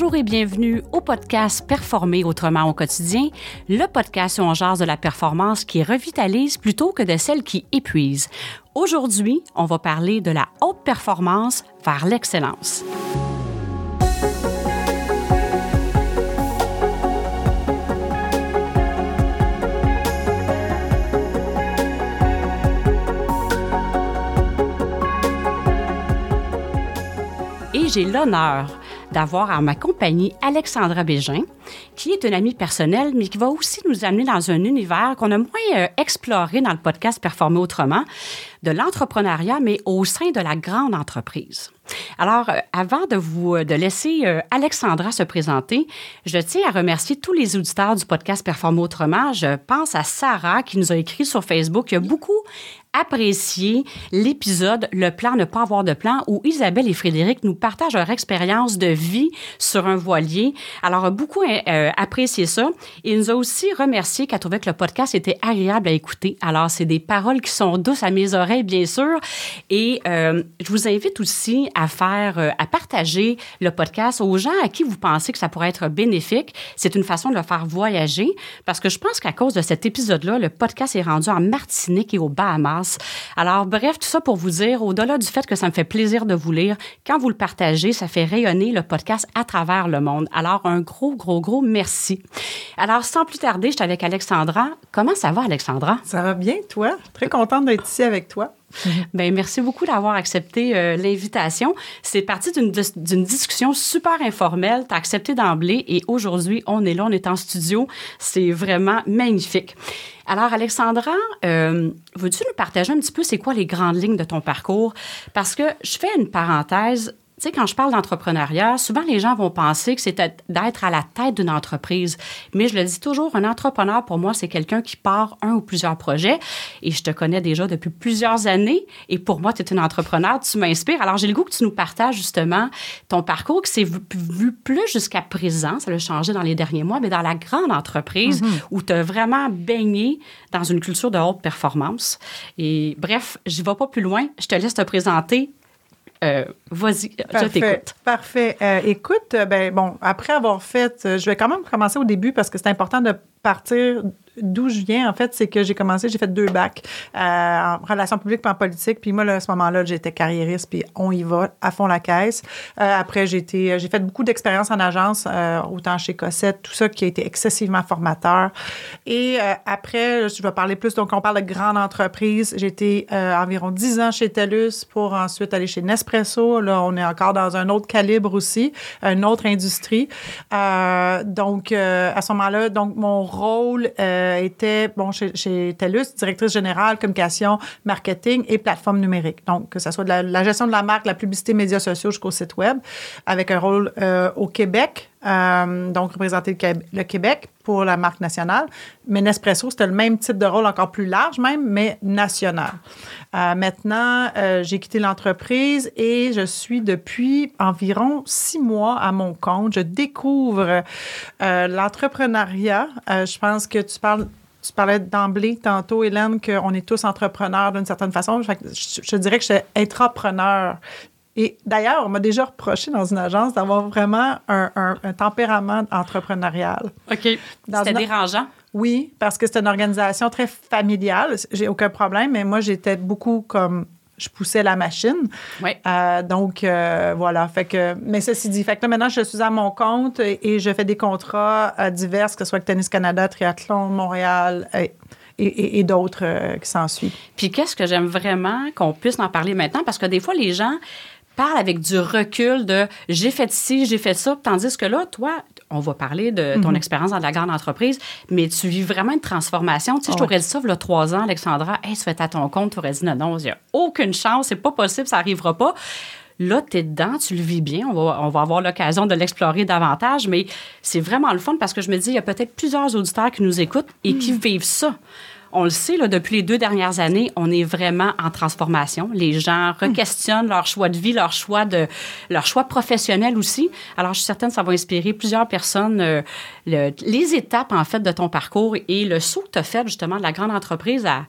Bonjour et bienvenue au podcast Performer autrement au quotidien, le podcast où on de la performance qui revitalise plutôt que de celle qui épuise. Aujourd'hui, on va parler de la haute performance vers l'excellence. Et j'ai l'honneur d'avoir à ma compagnie Alexandra Bégin, qui est une amie personnelle, mais qui va aussi nous amener dans un univers qu'on a moins euh, exploré dans le podcast Performer autrement, de l'entrepreneuriat, mais au sein de la grande entreprise. Alors, euh, avant de vous euh, de laisser Alexandra se présenter, je tiens à remercier tous les auditeurs du podcast Performer autrement. Je pense à Sarah qui nous a écrit sur Facebook. Il y a beaucoup apprécié l'épisode Le plan ne pas avoir de plan où Isabelle et Frédéric nous partagent leur expérience de vie sur un voilier. Alors, beaucoup euh, apprécié ça. Il nous a aussi remercié qu'elle trouvait que le podcast était agréable à écouter. Alors, c'est des paroles qui sont douces à mes oreilles, bien sûr. Et euh, je vous invite aussi à faire, euh, à partager le podcast aux gens à qui vous pensez que ça pourrait être bénéfique. C'est une façon de le faire voyager parce que je pense qu'à cause de cet épisode-là, le podcast est rendu en Martinique et aux Bahamas. Alors, bref, tout ça pour vous dire, au-delà du fait que ça me fait plaisir de vous lire, quand vous le partagez, ça fait rayonner le podcast à travers le monde. Alors, un gros, gros, gros merci. Alors, sans plus tarder, je suis avec Alexandra. Comment ça va, Alexandra? Ça va bien, toi? Très contente d'être ici avec toi. Bien, merci beaucoup d'avoir accepté euh, l'invitation. C'est parti d'une, discussion super informelle. Tu as accepté d'emblée et aujourd'hui, on est là, on est en studio. C'est vraiment magnifique. Alors, Alexandra, euh, veux-tu nous partager un petit peu c'est quoi les grandes lignes de ton parcours? Parce que je fais une parenthèse tu sais, quand je parle d'entrepreneuriat, souvent les gens vont penser que c'est d'être à la tête d'une entreprise. Mais je le dis toujours, un entrepreneur, pour moi, c'est quelqu'un qui part un ou plusieurs projets. Et je te connais déjà depuis plusieurs années. Et pour moi, tu es une entrepreneur, tu m'inspires. Alors, j'ai le goût que tu nous partages justement ton parcours qui s'est vu, plus jusqu'à présent. Ça a changé dans les derniers mois, mais dans la grande entreprise mm-hmm. où tu as vraiment baigné dans une culture de haute performance. Et bref, je vais pas plus loin. Je te laisse te présenter euh, vas-y, je t'écoute. Parfait. Euh, écoute, euh, ben bon, après avoir fait, je vais quand même commencer au début parce que c'est important de partir d'où je viens, en fait, c'est que j'ai commencé, j'ai fait deux bacs euh, en relations publiques et en politique. Puis moi, là, à ce moment-là, j'étais carriériste, puis on y va à fond la caisse. Euh, après, j'ai été, j'ai fait beaucoup d'expériences en agence, euh, autant chez Cossette, tout ça qui a été excessivement formateur. Et après, je vais parler plus, donc on parle de grande entreprise. J'ai été environ dix ans chez TELUS pour ensuite aller chez Nespresso. Là, on est encore dans un autre calibre aussi, une autre industrie. donc, à ce moment-là, donc mon rôle euh, était, bon, chez, chez, TELUS, directrice générale, communication, marketing et plateforme numérique. Donc, que ce soit de la, gestion de la marque, la publicité, médias sociaux jusqu'au site web, avec un rôle euh, au Québec, euh, donc représenter le Québec pour la marque nationale. Mais Nespresso, c'était le même type de rôle, encore plus large même, mais national. Euh, maintenant, euh, j'ai quitté l'entreprise et je suis depuis environ six mois à mon compte. Je découvre l'entrepreneuriat. je pense que tu parlais d'emblée tantôt, Hélène, qu'on est tous entrepreneurs d'une certaine façon. Je, je, dirais que je suis intrapreneur. Et d'ailleurs, on m'a déjà reproché dans une agence d'avoir vraiment un, tempérament entrepreneurial. OK. C'était dérangeant? Oui, parce que c'est une organisation très familiale. J'ai aucun problème, mais moi, j'étais beaucoup comme je poussais la machine. Oui. Euh, donc, euh, voilà. Fait que, mais ceci dit, fait que maintenant, je suis à mon compte et, je fais des contrats euh, divers, que ce soit avec Tennis Canada, Triathlon, Montréal et, et, d'autres qui s'en suivent. Puis, qu'est-ce que j'aime vraiment qu'on puisse en parler maintenant? Parce que des fois, les gens parle avec du recul de j'ai fait ci, j'ai fait ça, tandis que là, toi, on va parler de ton mhm. expérience dans la grande entreprise, mais tu vis vraiment une transformation. Tu sais, je t'aurais dit ça il y a trois ans, Alexandra, hey, tu fais à ton compte, tu aurais dit non, non, il n'y a aucune chance, c'est pas possible, ça n'arrivera pas. Là, tu es dedans, tu le vis bien. On va, on va avoir l'occasion de l'explorer davantage, mais c'est vraiment le fun parce que je me dis, il y a peut-être plusieurs auditeurs qui nous écoutent et qui mm. vivent ça on le sait, là, depuis les deux dernières années, on est vraiment en transformation. Les gens requestionnent leur choix de vie, leur choix de leur choix professionnel aussi. Alors, je suis certaine que ça va inspirer plusieurs personnes euh, les étapes, en fait, de ton parcours et le saut que tu as fait, justement, de la grande entreprise à,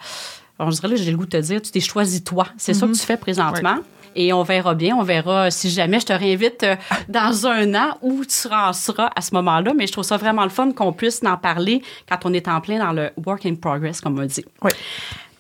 on dirait, là, j'ai le goût de te dire, tu t'es choisi toi. C'est ça que mm-hmm. tu fais présentement. Et on verra bien, on verra si jamais je te réinvite euh, dans un an où tu seras, seras à ce moment-là. Mais je trouve ça vraiment le fun qu'on puisse en parler quand on est en plein dans le work in progress, comme on dit. Oui.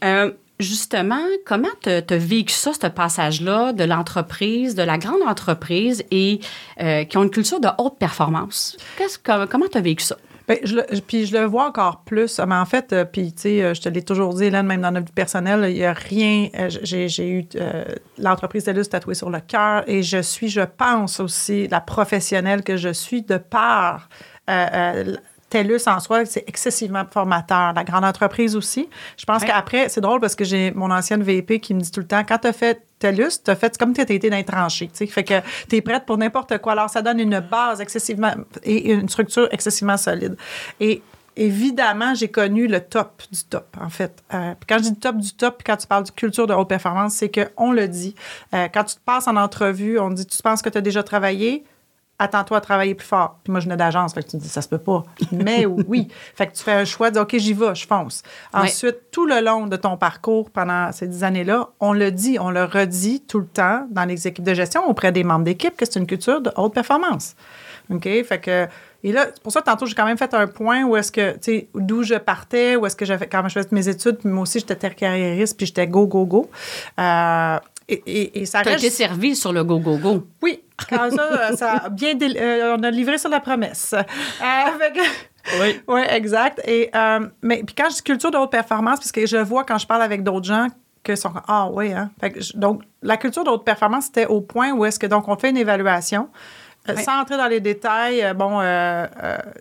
Euh, justement, comment tu as vécu ça, ce passage-là de l'entreprise, de la grande entreprise et euh, qui ont une culture de haute performance? Comment tu as vécu ça? Bien, je le, puis je le vois encore plus. Mais en fait, euh, puis tu sais, je te l'ai toujours dit, Hélène, même dans notre vie personnelle, il n'y a rien. J'ai eu l'entreprise TELUS tatouée sur le cœur et je suis, je pense aussi, la professionnelle que je suis de part TELUS en soi, c'est excessivement formateur. La grande entreprise aussi. Je pense qu'après, c'est drôle parce que j'ai mon ancienne VP qui me dit tout le temps, quand tu as fait TELUS, tu as fait comme tu as été dans les tranchées. Fait que tu es prête pour n'importe quoi. Alors, ça donne une base excessivement et une structure excessivement solide. Et évidemment, j'ai connu le top du top, en fait. Euh, quand je dis top du top, quand tu parles de culture de haute performance, c'est qu'on le dit. Euh, quand tu te passes en entrevue, on dit, tu penses que tu as déjà travaillé? Attends-toi à travailler plus fort. Puis moi, je venais d'agence, fait que tu me dis, ça se peut pas. Mais oui. Fait que tu fais un choix de, OK, j'y vais, je fonce. Ensuite, tout le long de ton parcours pendant ces dix années-là, on le dit, on le redit tout le temps dans les équipes de gestion auprès des membres d'équipe que c'est une culture de haute performance. OK? Fait que, et là, pour ça, tantôt, j'ai quand même fait un point où est-ce que, tu sais, d'où je partais, où est-ce que j'avais, quand je faisais mes études, puis moi aussi, j'étais carriériste, puis j'étais go, go, go. Euh, et, ça reste... été servi sur le go-go-go. Oui. Quand ça, euh, ça a bien... Euh, on a livré sur la promesse. Avec... Oui. Oui, exact. Et, euh, mais puis quand je dis culture de haute performance, parce que je vois quand je parle avec d'autres gens que sont ah oui hein. donc la culture de haute performance c'était au point où est-ce que donc on fait une évaluation euh, sans entrer dans les détails, euh, bon, euh,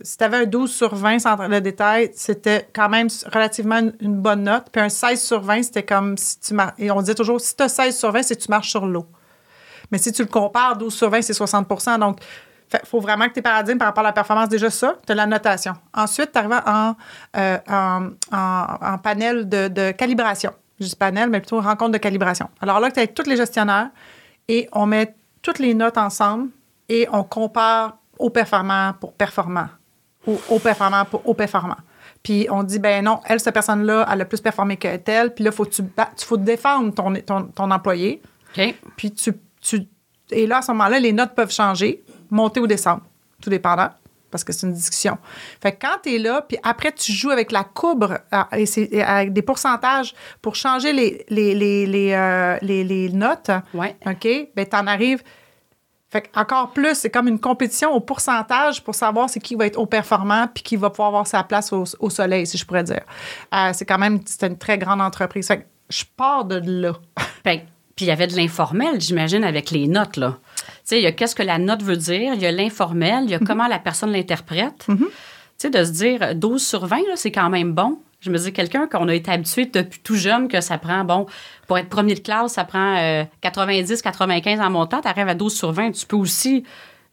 si tu avais un 12 sur 20 sans entrer dans les détails, c'était quand même relativement une, bonne note. Puis un 16 sur 20, c'était comme si tu marches. Et on disait toujours, si tu as 16 sur 20, c'est que tu marches sur l'eau. Mais si tu le compares, 12 sur 20, c'est 60% Donc, il faut vraiment que tes paradigmes par rapport à la performance, déjà ça, tu as la notation. Ensuite, tu arrives en, en, panel de, de calibration. Je dis panel, mais plutôt rencontre de calibration. Alors là, tu as tous les gestionnaires et on met toutes les notes ensemble et on compare au performant pour performant ou au performant pour au performant. Puis on dit, ben non, elle, cette personne-là, elle a plus performé que telle. Puis là, faut tu faut défendre ton, ton, ton employé. OK. Puis tu, tu, Et là, à ce moment-là, les notes peuvent changer, monter ou descendre, tout dépendant, parce que c'est une discussion. Fait que quand tu es là, puis après, tu joues avec la courbe, euh, et c'est avec des pourcentages pour changer les, les, les, les, euh, les, notes. Ouais. OK? Ben, tu en arrives fait encore plus, c'est comme une compétition au pourcentage pour savoir c'est qui va être au performant puis qui va pouvoir avoir sa place au, soleil, si je pourrais dire. Euh, c'est quand même c'est une très grande entreprise. Fait que je pars de là. puis il y avait de l'informel, j'imagine, avec les notes, là. Tu sais, il y a qu'est-ce que la note veut dire, il y a l'informel, il y a mm-hmm. comment la personne l'interprète. Mm-hmm. Tu sais, de se dire 12 sur 20, c'est quand même bon. Je me dis, quelqu'un qu'on a été habitué depuis tout jeune que ça prend, bon, pour être premier de classe, ça prend 90, euh, 95 en montant, tu arrives à 12 sur 20. Tu peux aussi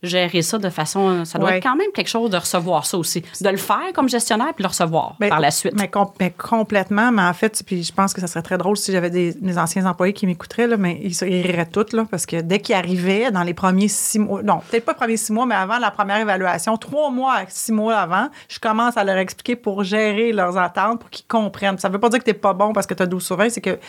gérer ça de façon. Ça doit être quand même quelque chose de recevoir ça aussi. De le faire comme gestionnaire puis le recevoir par la suite. Mais, complètement. Mais en fait, puis je pense que ça serait très drôle si j'avais des, anciens employés qui m'écouteraient, mais ils, ils riraient tous, là, parce que dès qu'ils arrivaient dans les premiers six mois, non, peut-être pas les premiers six mois, mais avant la première évaluation, trois mois, six mois avant, je commence à leur expliquer pour gérer leurs attentes, pour qu'ils comprennent. Ça veut pas dire que tu n'es pas bon parce que tu as 12 sur 20, c'est que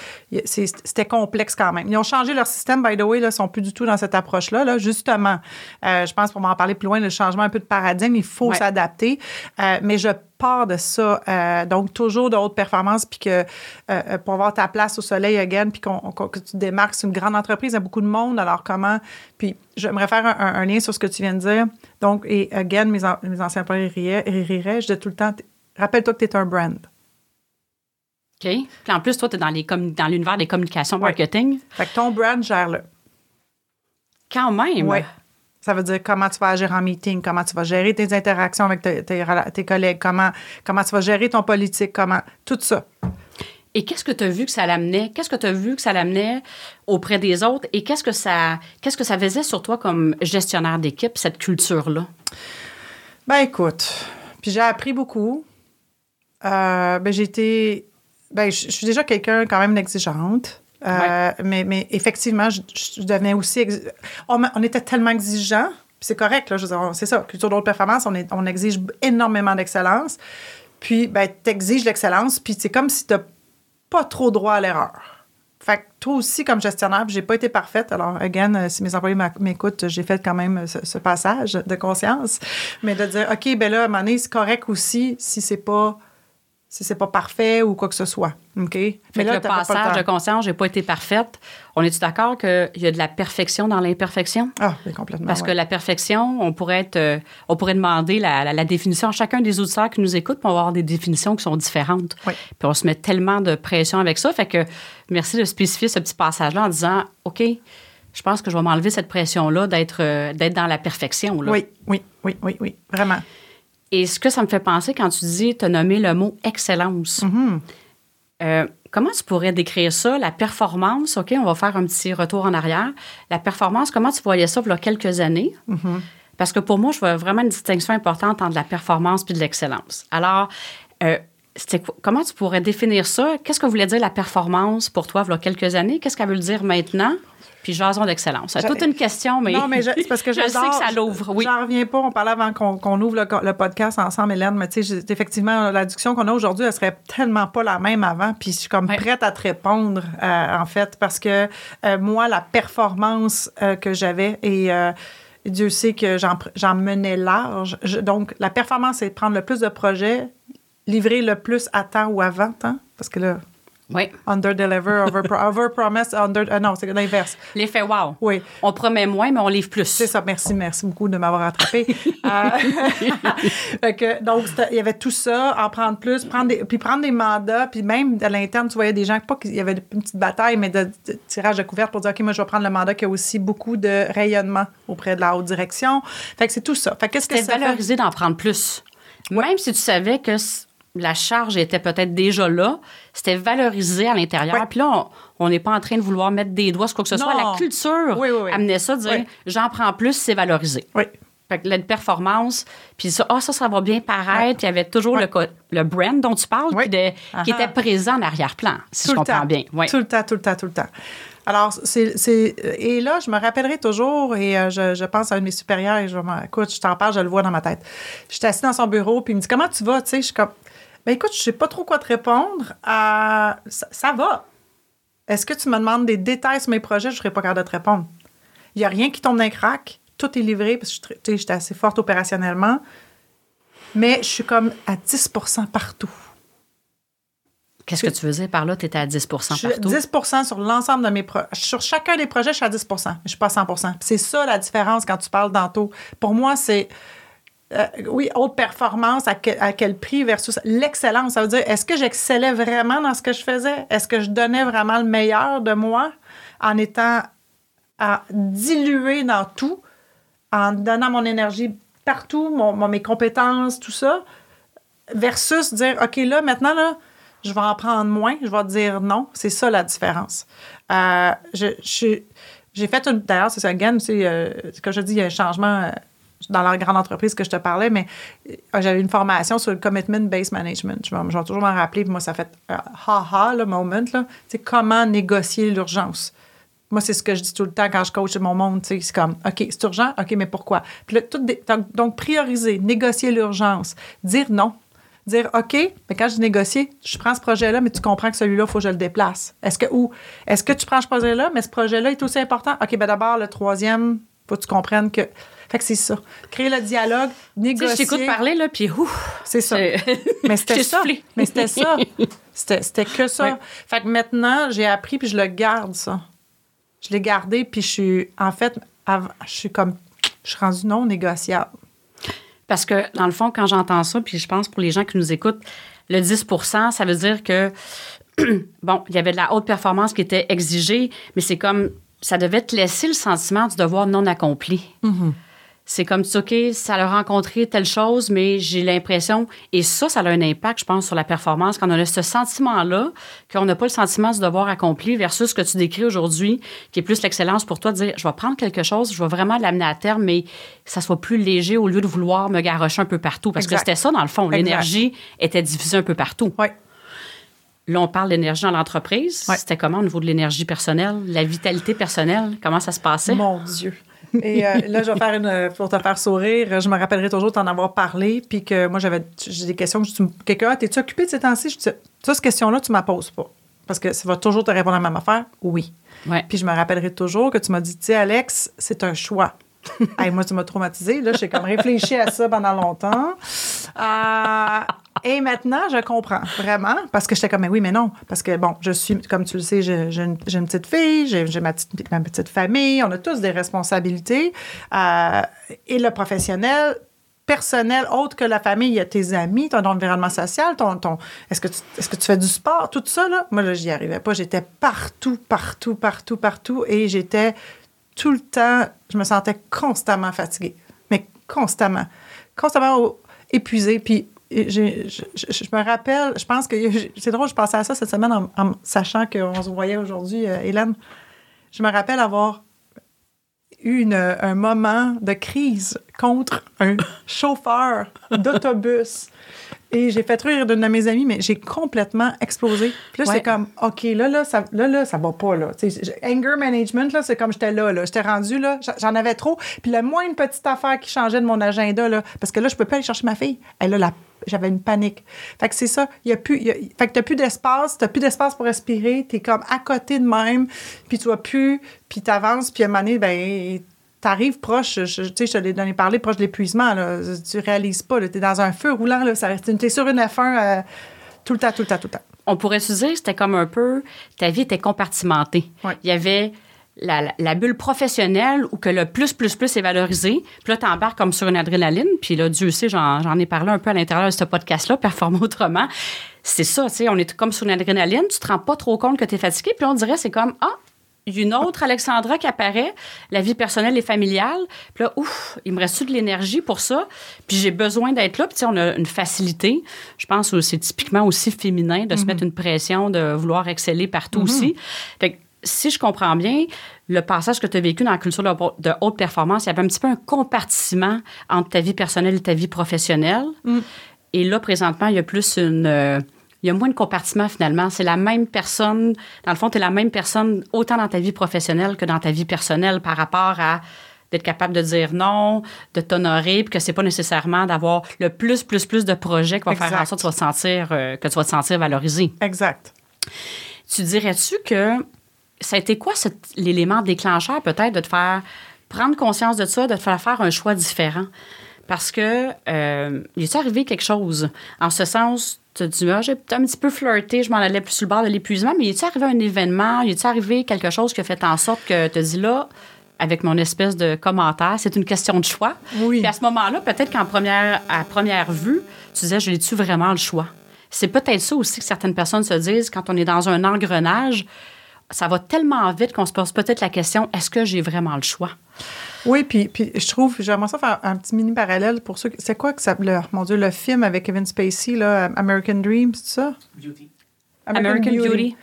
c'était complexe quand même. Ils ont changé leur système, by the way, là, sont plus du tout dans cette approche-là, là, justement. Euh, euh, je pense, pour m'en parler plus loin, le changement un peu de paradigme, il faut s'adapter. Euh, mais je pars de ça. Euh, donc, toujours de haute performance, puis que pour avoir ta place au soleil again, puis que tu démarques, c'est une grande entreprise, il y a beaucoup de monde. Alors, comment. Puis, j'aimerais faire un, lien sur ce que tu viens de dire. Donc, et again, mes, mes anciens employés riraient, Je dis tout le temps, rappelle-toi que tu es un brand. OK. Puis en plus, toi, tu es dans, dans l'univers des communications marketing. Fait que ton brand, gère-le. Quand même. Oui. Ça veut dire comment tu vas agir en meeting, comment tu vas gérer tes interactions avec tes, collègues, comment, comment tu vas gérer ton politique, comment. Tout ça. Et qu'est-ce que tu as vu que ça l'amenait? Qu'est-ce que tu as vu que ça l'amenait auprès des autres? Et qu'est-ce que ça qu'est-ce que ça faisait sur toi comme gestionnaire d'équipe, cette culture-là? Ben écoute, puis j'ai appris beaucoup. Euh, ben j'ai été. Ben, je suis déjà quelqu'un quand même exigeante. Euh, mais, mais, effectivement, je, devenais aussi. On, était tellement exigeants, c'est correct, c'est ça. Culture d'autres performance, on, est, on exige énormément d'excellence. Puis, ben, tu exiges l'excellence, puis c'est comme si tu n'as pas trop droit à l'erreur. fait que toi aussi, comme gestionnaire, j'ai pas été parfaite. Alors, again, euh, si mes employés m'écoutent, j'ai fait quand même ce, ce, passage de conscience. Mais de dire, OK, ben là, à un moment donné, c'est correct aussi si c'est pas si c'est pas parfait ou quoi que ce soit. OK? Mais là, le passage de conscience, j'ai pas été parfaite. On est-tu d'accord qu'il y a de la perfection dans l'imperfection? Ah, complètement. Parce que la perfection, on pourrait être, euh, on pourrait demander la, la, définition à chacun des auditeurs qui nous écoutent, pour avoir des définitions qui sont différentes. Oui. Puis on se met tellement de pression avec ça. Fait que merci de spécifier ce petit passage-là en disant, OK, je pense que je vais m'enlever cette pression-là d'être, euh, d'être dans la perfection. Là. Oui, oui, oui, oui, oui, vraiment. Et ce que ça me fait penser quand tu dis, tu as nommé le mot excellence. Mm-hmm. Euh, comment tu pourrais décrire ça, la performance? OK, on va faire un petit retour en arrière. La performance, comment tu voyais ça il y a quelques années? Mm-hmm. Parce que pour moi, je vois vraiment une distinction importante entre la performance puis de l'excellence. Alors, euh, comment tu pourrais définir ça? Qu'est-ce que voulait dire la performance pour toi il y a quelques années? Qu'est-ce qu'elle veut dire maintenant? puis jason d'excellence. C'est toute une question, mais. Non, mais c'est parce que je sais que ça l'ouvre, oui. J'en reviens pas. On parlait avant qu'on ouvre le, podcast ensemble, Hélène, mais tu sais, effectivement, la discussion qu'on a aujourd'hui, elle serait tellement pas la même avant. Puis je suis comme prête à te répondre, euh, en fait, parce que euh, moi, la performance euh, que j'avais et. Dieu sait que j'en menais large. donc, la performance, c'est de prendre le plus de projets, livrer le plus à temps ou avant temps, parce que là, oui. Under deliver, over, over promise, under. Euh, non, c'est l'inverse. L'effet wow. Oui. On promet moins, mais on livre plus. C'est ça. Merci, merci beaucoup de m'avoir attrapé. euh, que, donc, il y avait tout ça, en prendre plus, prendre des, puis prendre des mandats, puis même à l'interne, tu voyais des gens, pas qu'il y avait une petite bataille, mais de, tirage de couverte pour dire, OK, moi, je vais prendre le mandat qui a aussi beaucoup de rayonnement auprès de la haute direction. Fait que c'est tout ça. Fait qu'est-ce que ça valorisé d'en prendre plus. Même si tu savais que la charge était peut-être déjà là, c'était valorisé à l'intérieur. Puis là, on n'est pas en train de vouloir mettre des doigts sur quoi que ce soit. La culture amenait ça, dire j'en prends plus, c'est valorisé. Oui. Fait que la performance, puis ça, ah, ça, ça va bien paraître. Il y avait toujours le, le brand dont tu parles, qui était présent en arrière-plan, si je comprends bien. Tout le temps, tout le temps, tout le temps. Alors, c'est. Et là, je me rappellerai toujours, et euh, je, pense à un de mes supérieurs, et je écoute, je t'en parle, je le vois dans ma tête. J'étais assis dans son bureau, puis il me dit Comment tu vas Tu sais, je suis comme ben écoute, je sais pas trop quoi te répondre. Euh, ça, va. Est-ce que tu me demandes des détails sur mes projets? Je ne serais pas capable de te répondre. Il n'y a rien qui tombe d'un crack. Tout est livré parce que j'étais assez forte opérationnellement. Mais je suis comme à 10% partout. Qu'est-ce que tu faisais par là? Tu étais à 10% partout? Je suis 10 sur l'ensemble de mes projets. Sur chacun des projets, je suis à 10 mais je ne suis pas à 100% C'est ça la différence quand tu parles d'anto. Pour moi, c'est euh, oui, haute performance, à, quel prix versus l'excellence. Ça veut dire, est-ce que j'excellais vraiment dans ce que je faisais? Est-ce que je donnais vraiment le meilleur de moi en étant à dilué dans tout, en donnant mon énergie partout, mon, mes compétences, tout ça, versus dire, OK, là, maintenant, là, je vais en prendre moins, je vais dire non. C'est ça la différence. Euh, j'ai fait. D'ailleurs, c'est ça, again, c'est, euh, je dis, il y a un changement dans la grande entreprise que je te parlais, mais euh, j'avais une formation sur le commitment-based management. Je vais, toujours m'en rappeler, puis moi, ça fait ha-ha, le moment, là. C'est comment négocier l'urgence? Moi, c'est ce que je dis tout le temps quand je coach mon monde. C'est comme, OK, c'est urgent, OK, mais pourquoi? Puis là, tout donc, prioriser, négocier l'urgence, dire non. Dire, OK, mais quand je négocie, je prends ce projet-là, mais tu comprends que celui-là, il faut que je le déplace. Est-ce que, ou, est-ce que tu prends ce projet-là, mais ce projet-là est aussi important? OK, ben d'abord, le troisième, faut que tu comprennes que fait que c'est ça. Créer le dialogue, négocier. Tu sais, je t'écoute parler, là, puis ouf. C'est ça. Mais c'était ça. Mais c'était ça. C'était que ça. Fait que maintenant, j'ai appris, puis je le garde, ça. Je l'ai gardé, puis je suis, en fait, je suis comme, je suis rendue non négociable. Parce que, dans le fond, quand j'entends ça, puis je pense pour les gens qui nous écoutent, le 10% ça veut dire que, bon, il y avait de la haute performance qui était exigée, mais c'est comme, ça devait te laisser le sentiment du devoir non accompli. Mm-hmm. C'est comme tu OK, ça a rencontré telle chose, mais j'ai l'impression, et ça, ça a un impact, je pense, sur la performance, quand on a ce sentiment-là, qu'on n'a pas le sentiment du devoir accompli versus ce que tu décris aujourd'hui, qui est plus l'excellence pour toi, de dire, je vais prendre quelque chose, je vais vraiment l'amener à terme, mais que ça soit plus léger au lieu de vouloir me garocher un peu partout. Parce que c'était ça, dans le fond. L'énergie était divisée un peu partout. Oui. Là, on parle d'énergie dans l'entreprise. C'était comment au niveau de l'énergie personnelle, la vitalité personnelle? Comment ça se passait? Mon Dieu. Et euh, là, je vais faire une. Pour te faire sourire, je me rappellerai toujours t'en avoir parlé, puis que moi, j'avais j'ai des questions. Quelqu'un, t'es-tu occupé de ces temps-ci? Je dis, ça, cette question-là, tu ne m'as poses pas. Parce que ça va toujours te répondre à la même affaire. Oui. Ouais. Puis je me rappellerai toujours que tu m'as dit, tu sais, Alex, c'est un choix. Hey, moi, tu m'as traumatisé. Là, j'ai comme réfléchi à ça pendant longtemps. Euh, et maintenant, je comprends vraiment parce que j'étais comme, mais oui, mais non. Parce que, bon, je suis, comme tu le sais, j'ai une, petite fille, j'ai j'ai ma petite, ma petite famille, on a tous des responsabilités. Euh, et le professionnel, personnel, autre que la famille, il y a tes amis, ton environnement social, ton, ton est-ce que, tu, est-ce que tu fais du sport, tout ça, là? Moi, là, j'y arrivais pas. J'étais partout, partout, partout, partout. Et j'étais tout le temps, je me sentais constamment fatiguée. Mais constamment. Constamment épuisée. Puis je, me rappelle, je pense que c'est drôle, je pensais à ça cette semaine en, sachant qu'on se voyait aujourd'hui, euh, Hélène. Je me rappelle avoir une- un moment de crise contre un chauffeur d'autobus. Et j'ai fait rire d'une de mes amies, mais j'ai complètement explosé. Puis là, Ouais. c'est comme, OK, là, là, ça, là, là, ça va pas, là. Anger management, là, c'est comme j'étais là, là. J'étais rendue, là, j'en avais trop. Puis le moins une petite affaire qui changeait de mon agenda, là, parce que là, je peux pas aller chercher ma fille. Elle a la j'avais une panique. Fait que c'est ça, il y a plus il y a- fait que t'as plus d'espace, t'as plus d'espace pour respirer, t'es comme à côté de même, puis tu vas plus, puis t'avances, puis à un moment donné, ben t'arrives proche, je- tu sais, je te l'ai donné parler, proche de l'épuisement, là. Tu réalises pas, là. T'es dans un feu roulant, là. Ça reste, t'es sur une F1 euh, tout le temps, tout le temps, tout le temps. on pourrait se dire c'était comme un peu ta vie était compartimentée. Ouais. Il y avait la, bulle professionnelle où que le plus, plus, plus est valorisé. Puis là, tu embarques comme sur une adrénaline. Puis là, Dieu sait, j'en, ai parlé un peu à l'intérieur de ce podcast-là, Performer autrement. C'est ça, tu sais, on est comme sur une adrénaline. Tu te rends pas trop compte que tu es fatigué. Puis on dirait, c'est comme, ah, il y a une autre Alexandra qui apparaît, la vie personnelle et familiale. Puis là, ouf, il me reste de l'énergie pour ça? Puis j'ai besoin d'être là. Puis tu sais, on a une facilité. Je pense que c'est typiquement aussi féminin de se mettre une pression, de vouloir exceller partout aussi. Fait que si je comprends bien, le passage que tu as vécu dans la culture de, haute performance, il y avait un petit peu un compartiment entre ta vie personnelle et ta vie professionnelle. Et là, présentement, il y a plus une. euh, il y a moins de compartiment finalement. C'est la même personne. Dans le fond, tu es la même personne autant dans ta vie professionnelle que dans ta vie personnelle par rapport à d'être capable de dire non, de t'honorer, puis que c'est pas nécessairement d'avoir le plus, plus, plus de projets qui va faire en sorte que tu vas te sentir, euh, que tu vas te sentir valorisé. Exact. Tu dirais-tu que ça a été quoi cet- l'élément déclencheur peut-être de te faire prendre conscience de ça, de te faire faire un choix différent? Parce que, euh, il est arrivé quelque chose? En ce sens, tu te dis, ah, j'ai un petit peu flirté, je m'en allais plus sur le bord de l'épuisement, mais il est arrivé un événement, il est arrivé quelque chose qui a fait en sorte que tu te dis là, avec mon espèce de commentaire, c'est une question de choix? Oui. Puis à ce moment-là, peut-être qu'en première, à première vue, tu disais, je l'ai-tu vraiment le choix? C'est peut-être ça aussi que certaines personnes se disent quand on est dans un engrenage. Ça va tellement vite qu'on se pose peut-être la question est-ce que j'ai vraiment le choix? Oui, puis, puis je trouve, j'aimerais ça faire un petit mini parallèle pour ceux. qui- C'est quoi que ça. Le, mon Dieu, le film avec Kevin Spacey, là, American Dream, c'est ça? Beauty. American Beauty.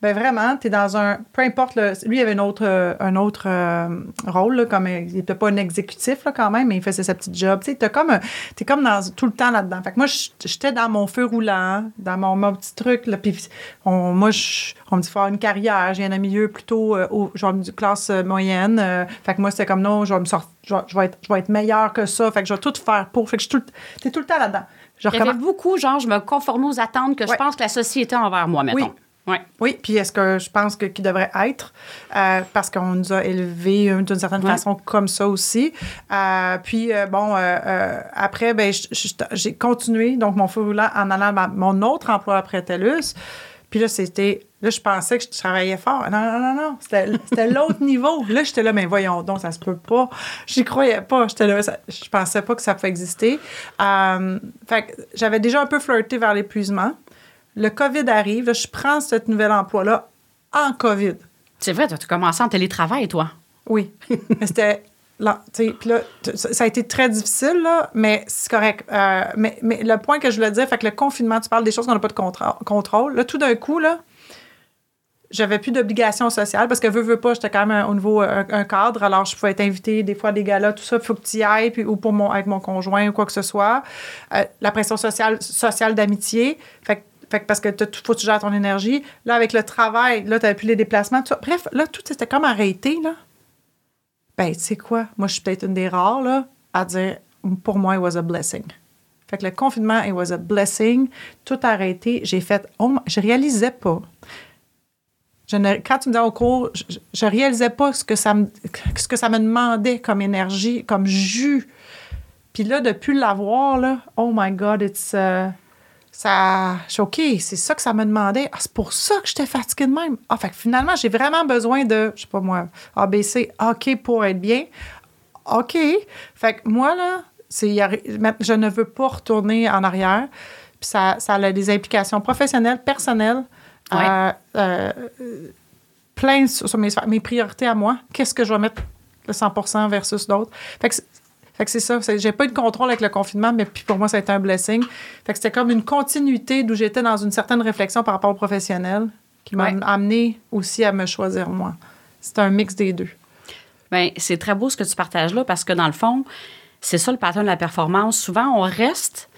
Ben vraiment, tu es dans un. Peu importe, le, lui, il avait un autre, euh, un autre euh, rôle, là, comme euh, il n'était pas un exécutif là, quand même, mais il faisait sa petite job. Tu sais, comme, un- t'es comme dans, tout le temps là-dedans. Fait que moi, j'étais dans mon feu roulant, dans mon, mon petit truc. Là, puis on, moi, je- on me dit, faut avoir une carrière. J'ai un milieu plutôt, euh, au, genre, de classe moyenne. fait que moi, c'était comme, non, je vais me sortir, je vais, je vais être, je vais être meilleure que ça. Fait que je vais tout faire pour. Fait que je suis tout, tout le temps là-dedans. Je recommence- beaucoup, genre, je me conforme aux attentes que je pense que la société a envers moi, mettons. Oui. Ouais. Oui, puis est-ce que je pense que qui devrait être? Euh, parce qu'on nous a élevés euh, d'une certaine Ouais. façon comme ça aussi. Euh, puis euh, bon, après, ben j'ai continué donc mon feu roulant en allant à mon autre emploi après TELUS. Puis là, c'était là, je pensais que je travaillais fort. Non, non, non, non, c'était l'autre niveau. Là, j'étais là, mais voyons donc, ça se peut pas. J'y croyais pas. J'étais là, ça- je pensais pas que ça pouvait exister. Euh, fait que j'avais déjà un peu flirté vers l'épuisement. Le COVID arrive, là, je prends ce nouvel emploi-là en COVID. C'est vrai, tu as commencé en télétravail, toi? Oui. Mais c'était. là, là, ça a été très difficile, là, mais c'est correct. Euh, mais, mais le point que je voulais dire, fait que le confinement, tu parles des choses qu'on n'a pas de contrô- contrôle. Là, tout d'un coup, là, j'avais plus d'obligations sociales parce que veux, veux pas, j'étais quand même au niveau euh, un, un cadre, alors je pouvais être invitée des fois à des galas, tout ça, il faut que tu y ailles, puis, ou pour mon, avec mon conjoint ou quoi que ce soit. Euh, la pression sociale, sociale d'amitié, fait, que- fait que parce que il faut que tu gères ton énergie. Là, avec le travail, là, tu n'avais plus les déplacements. Bref, là, tout était comme arrêté, là. Ben, tu sais quoi? Moi, je suis peut-être une des rares, là, à dire, pour moi, it was a blessing. Fait que le confinement, it was a blessing. Tout arrêté. J'ai fait, oh, je réalisais pas. Je ne, quand tu me disais au cours, je, je réalisais pas ce que, ça me, ce que ça me demandait comme énergie, comme jus. Puis là, depuis l'avoir, là, oh my God, it's. Uh, ça. Je suis OK, c'est ça que ça me demandait. Ah, c'est pour ça que j'étais fatiguée de même. Ah, fait que finalement, j'ai vraiment besoin de, je sais pas moi, ABC, OK pour être bien. OK. Fait que moi, là, c'est, je ne veux pas retourner en arrière. Puis ça, ça a des implications professionnelles, personnelles. Ouais. Euh, euh, plein sur mes, mes priorités à moi. Qu'est-ce que je vais mettre le 100 versus d'autres? Fait que fait que c'est ça. C'est- J'ai pas eu de contrôle avec le confinement, mais puis pour moi, ça a été un blessing. Fait que c'était comme une continuité d'où j'étais dans une certaine réflexion par rapport au professionnel qui m'a Ouais. amené aussi à me choisir moi. C'était un mix des deux. Bien, c'est très beau ce que tu partages là parce que dans le fond, c'est ça le pattern de la performance. Souvent, on reste,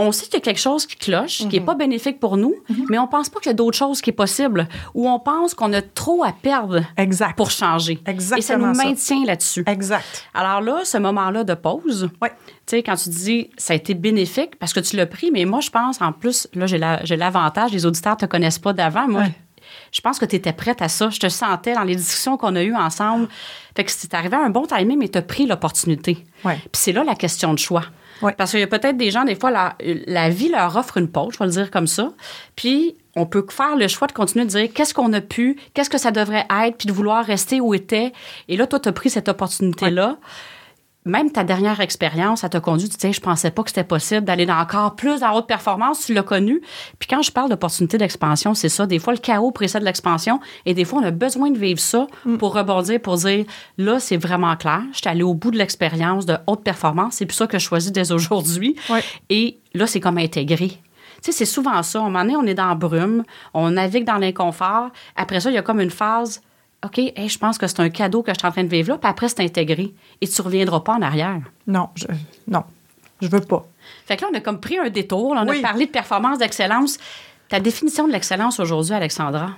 on sait qu'il y a quelque chose qui cloche, qui n'est pas bénéfique pour nous, mais on pense pas qu'il y a d'autres choses qui est possible ou on pense qu'on a trop à perdre Exact. pour changer. Exactement Et ça nous maintient là-dessus. Exact. Alors là, ce moment-là de pause, Ouais. tu sais, quand tu dis ça a été bénéfique parce que tu l'as pris, mais moi, je pense, en plus, là, j'ai la- j'ai l'avantage, les auditeurs ne te connaissent pas d'avant. Moi, Ouais. je pense que tu étais prête à ça. Je te sentais dans les discussions qu'on a eues ensemble. Fait que c'est arrivé à un bon timing, mais tu as pris l'opportunité. Ouais. Puis c'est là la question de choix. Parce qu'il y a peut-être des gens, des fois, la, la vie leur offre une pause, je vais le dire comme ça. Puis on peut faire le choix de continuer de dire qu'est-ce qu'on a pu, qu'est-ce que ça devrait être, puis de vouloir rester où était. Et là, toi, tu as pris cette opportunité-là. Même ta dernière expérience, ça t'a conduit, tu sais, je pensais pas que c'était possible d'aller dans encore plus en haute performance, tu l'as connu. Puis quand je parle d'opportunité d'expansion, c'est ça. Des fois, le chaos précède l'expansion et des fois, on a besoin de vivre ça pour rebondir, pour dire, là, c'est vraiment clair. Je suis allée au bout de l'expérience de haute performance. C'est plus ça que je choisis dès aujourd'hui. Ouais. Et là, c'est comme intégré. Tu sais, c'est souvent ça. À un moment donné, on est dans la brume, on navigue dans l'inconfort. Après ça, il y a comme une phase OK, hey, je pense que c'est un cadeau que je suis en train de vivre là, puis après, c'est intégré. Et tu ne reviendras pas en arrière. Non, je, non, je veux pas. Fait que là, on a comme pris un détour. là, on Oui. a parlé de performance, d'excellence. Ta définition de l'excellence aujourd'hui, Alexandra?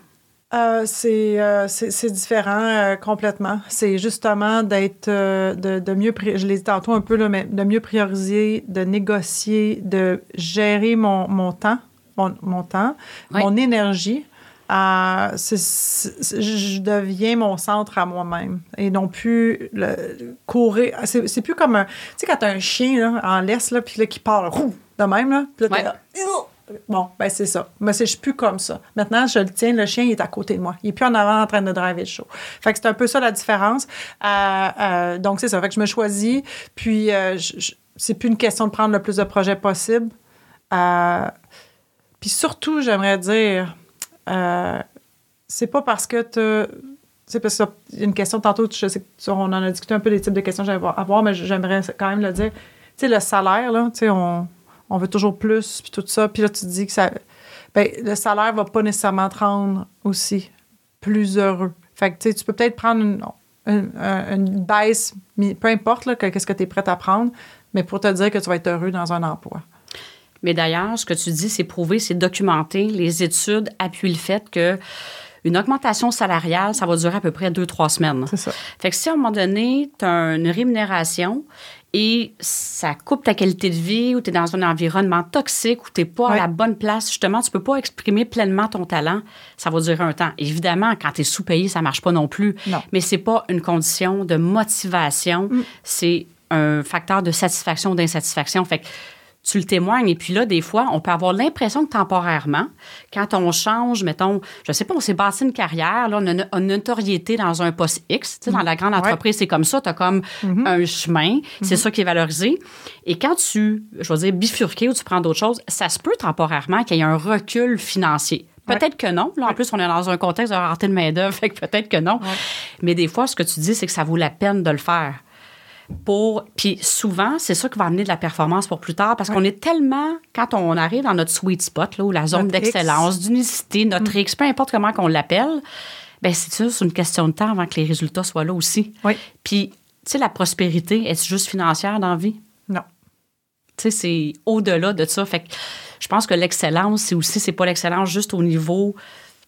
Euh, c'est euh, c'est- c'est différent euh, complètement. C'est justement d'être, de, de mieux, je l'ai dit tantôt un peu, là, mais de mieux prioriser, de négocier, de gérer mon, mon temps, mon, mon temps, Oui. mon énergie. Euh, je deviens mon centre à moi-même et non plus le, courir. C'est plus comme un. Tu sais, quand t'as un chien là, en laisse, là, puis là, qui part roux, de même, là, puis là, Ouais. là, Bon, ben c'est ça. Mais c'est- je suis plus comme ça. Maintenant, je le tiens, le chien, il est à côté de moi. Il est plus en avant en train de driver le show. Fait que c'est un peu ça la différence. Euh, euh, donc, c'est ça. Fait que je me choisis. Puis, euh, c'est plus une question de prendre le plus de projets possible. Euh, puis surtout, j'aimerais dire, euh, c'est pas parce que tu. C'est parce qu'il y a une question tantôt, je sais on en a discuté un peu des types de questions que j'aimerais avoir, mais j'aimerais quand même le dire. Tu sais, le salaire, là, tu sais, on, on veut toujours plus, puis tout ça. Puis là, tu dis que ça. Ben, le salaire va pas nécessairement te rendre aussi plus heureux. Fait que, tu peux peut-être prendre une, une, un- une baisse, peu importe, qu'est-ce que tu es prête à prendre, mais pour te dire que tu vas être heureux dans un emploi. Mais d'ailleurs, ce que tu dis, c'est prouvé, c'est documenté. Les études appuient le fait que une augmentation salariale, ça va durer à peu près deux, trois semaines. C'est ça. Fait que si à un moment donné, tu as une rémunération et ça coupe ta qualité de vie ou tu es dans un environnement toxique ou tu n'es pas à la bonne place, justement, tu peux pas exprimer pleinement ton talent, ça va durer un temps. Évidemment, quand tu es sous-payé, ça marche pas non plus. Non. Mais c'est pas une condition de motivation, c'est un facteur de satisfaction ou d'insatisfaction. Fait que tu le témoignes. Et puis là, des fois, on peut avoir l'impression que temporairement, quand on change, mettons, je sais pas, on s'est bâti une carrière, là, on a une, une notoriété dans un poste X. Tu sais, Dans la grande entreprise, c'est comme ça. Tu as comme un chemin. C'est ça qui est valorisé. Et quand tu, je veux dire, bifurquer ou tu prends d'autres choses, ça se peut temporairement qu'il y ait un recul financier. Peut-être que non. Là, en plus, on est dans un contexte de rareté de main-d'œuvre, peut-être que non. Mais des fois, ce que tu dis, c'est que ça vaut la peine de le faire pour puis souvent c'est ça qui va amener de la performance pour plus tard parce qu'on est tellement quand on arrive dans notre sweet spot là ou la zone d'excellence d'unicité notre X peu importe comment qu'on l'appelle ben c'est ça c'est une question de temps avant que les résultats soient là aussi Oui. puis tu sais la prospérité est juste financière dans la vie? Non. tu sais, c'est au-delà de ça. Fait que je pense que l'excellence, c'est aussi, c'est pas l'excellence juste au niveau.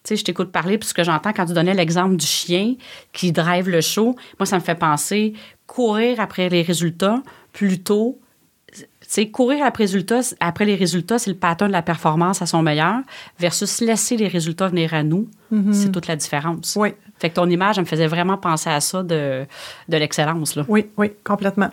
Tu sais, je t'écoute parler, puis ce que j'entends quand tu donnais l'exemple du chien qui drive le show, moi, ça me fait penser courir après les résultats plutôt c'est courir après, résultats, après les résultats, c'est le pattern de la performance à son meilleur, versus laisser les résultats venir à nous, c'est toute la différence. Oui. Fait que ton image, elle me faisait vraiment penser à ça de, de l'excellence. Oui, oui, complètement.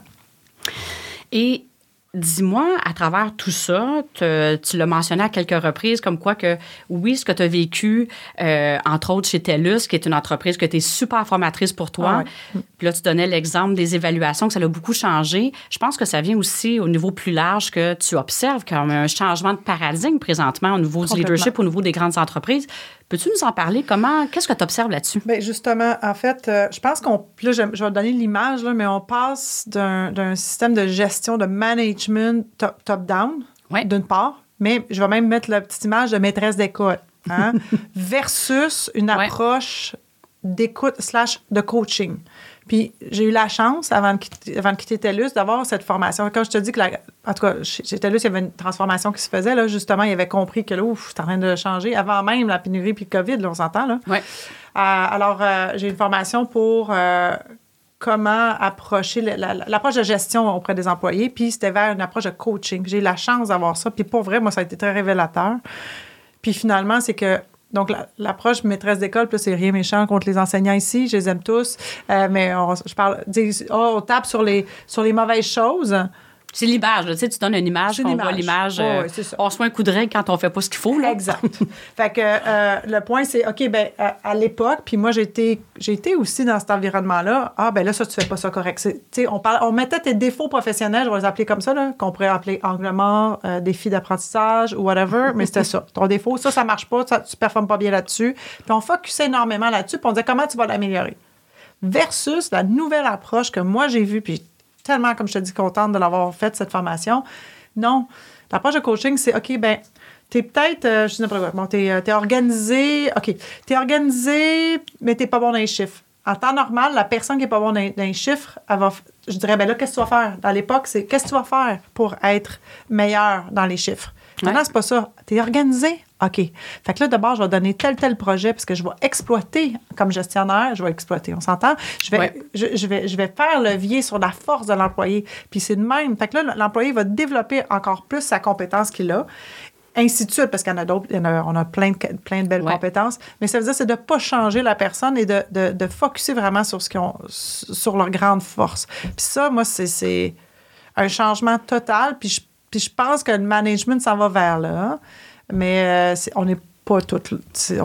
Et Dis-moi, à travers tout ça, te- tu l'as mentionné à quelques reprises, comme quoi que oui, ce que tu as vécu, euh, entre autres chez TELUS, qui est une entreprise que tu es super formatrice pour toi. Ah Puis là, tu donnais l'exemple des évaluations, que ça a beaucoup changé. Je pense que ça vient aussi au niveau plus large que tu observes comme un changement de paradigme présentement au niveau du leadership, au niveau des grandes entreprises. Peux-tu nous en parler? Comment, qu'est-ce que tu observes là-dessus? Bien, justement, en fait, euh, je pense qu'on. Là, je, je vais donner l'image, là, mais on passe d'un d'un système de gestion, de management top- top-down, Ouais. d'une part, mais je vais même mettre la petite image de maîtresse d'école, hein, versus une Ouais. approche d'écoute slash de coaching. Puis j'ai eu la chance, avant de quitter, avant de quitter TELUS, d'avoir cette formation. Quand je te dis que, la, en tout cas, chez, TELUS, il y avait une transformation qui se faisait, là, justement, il avait compris que là, ouf, c'est en train de changer, avant même la pénurie puis le COVID, là, on s'entend, là. Oui. Euh, alors, euh, j'ai une formation pour euh, comment approcher le- la- la- l'approche de gestion auprès des employés, puis c'était vers une approche de coaching. J'ai eu la chance d'avoir ça, puis pour vrai, moi, ça a été très révélateur. Puis finalement, c'est que donc, la- l'approche maîtresse d'école, puis c'est rien méchant contre les enseignants ici, je les aime tous, euh, mais on, je parle, oh, on tape sur les, sur les mauvaises choses. C'est l'image, tu sais, tu donnes une image, C'est on une voit image. l'image. Euh, on se met un coup de règle quand on fait pas ce qu'il faut. Là. Exact. fait que euh, le point, c'est, OK, ben à, à l'époque, puis moi, j'ai été, aussi dans cet environnement-là. Ah, ben là, ça, tu fais pas ça correct. Tu sais, on, parle, on mettait tes défauts professionnels, je vais les appeler comme ça, qu'on pourrait appeler angle mort, euh, défi d'apprentissage ou whatever, mais c'était ça. Ton défaut, ça, ça marche pas, ça, tu performes pas bien là-dessus. Puis on focusait énormément là-dessus, puis on disait comment tu vas l'améliorer? Versus la nouvelle approche que moi, j'ai vue, puis tellement, comme je te dis, contente de l'avoir faite, cette formation. Non. L'approche de coaching, c'est OK, ben, t'es peut-être, euh, je sais pas quoi, bon, t'es, euh, organisé, OK, t'es organisé, mais t'es pas bon dans les chiffres. En temps normal, la personne qui est pas bonne dans, les chiffres, elle va, je dirais, ben là, qu'est-ce que tu vas faire? Dans l'époque, c'est qu'est-ce que tu vas faire pour être meilleur dans les chiffres? Maintenant, Ouais. c'est pas ça. T'es organisé? OK. Fait que là, d'abord, je vais donner tel, tel projet parce que je vais exploiter comme gestionnaire, je vais exploiter, on s'entend? Je vais, Ouais. je, je vais, je vais faire levier sur la force de l'employé. Puis c'est de même. Fait que là, l'employé va développer encore plus sa compétence qu'il a. Ainsi de suite, parce qu'il y en a d'autres, on a plein de, plein de belles Ouais. compétences. Mais ça veut dire, c'est de ne pas changer la personne et de, de, de focuser vraiment sur, ce qu'ils ont, sur leur grande force. Puis ça, moi, c'est- c'est un changement total. Puis je, puis je pense que le management s'en va vers là. Mais euh, on n'est pas tout. C'est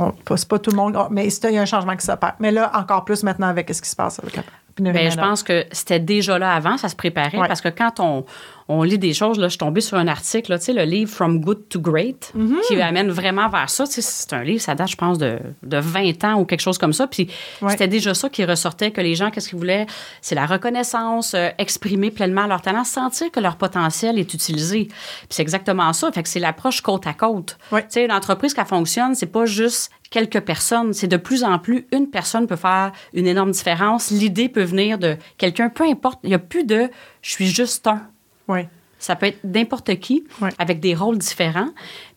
pas- tout le monde. Mais c'est- il y a un changement qui s'opère. Mais là, encore plus maintenant avec ce qui se passe avec la de je pense que c'était déjà là avant, ça se préparait, Ouais. parce que quand on, on lit des choses, là, je suis tombée sur un article, là, le livre From Good to Great, Mm-hmm. qui amène vraiment vers ça. C'est un livre, ça date, je pense, de, de 20 ans ou quelque chose comme ça. Puis Ouais. c'était déjà ça qui ressortait, que les gens, qu'est-ce qu'ils voulaient? C'est la reconnaissance, euh, exprimer pleinement leur talent, sentir que leur potentiel est utilisé. Puis c'est exactement ça. Fait que c'est l'approche côte à côte. Ouais. Une entreprise qui fonctionne, c'est pas juste quelques personnes, c'est de plus en plus une personne peut faire une énorme différence. L'idée peut venir de quelqu'un, peu importe. Il n'y a plus de je suis juste un. Oui. Ça peut être n'importe qui, Ouais. avec des rôles différents.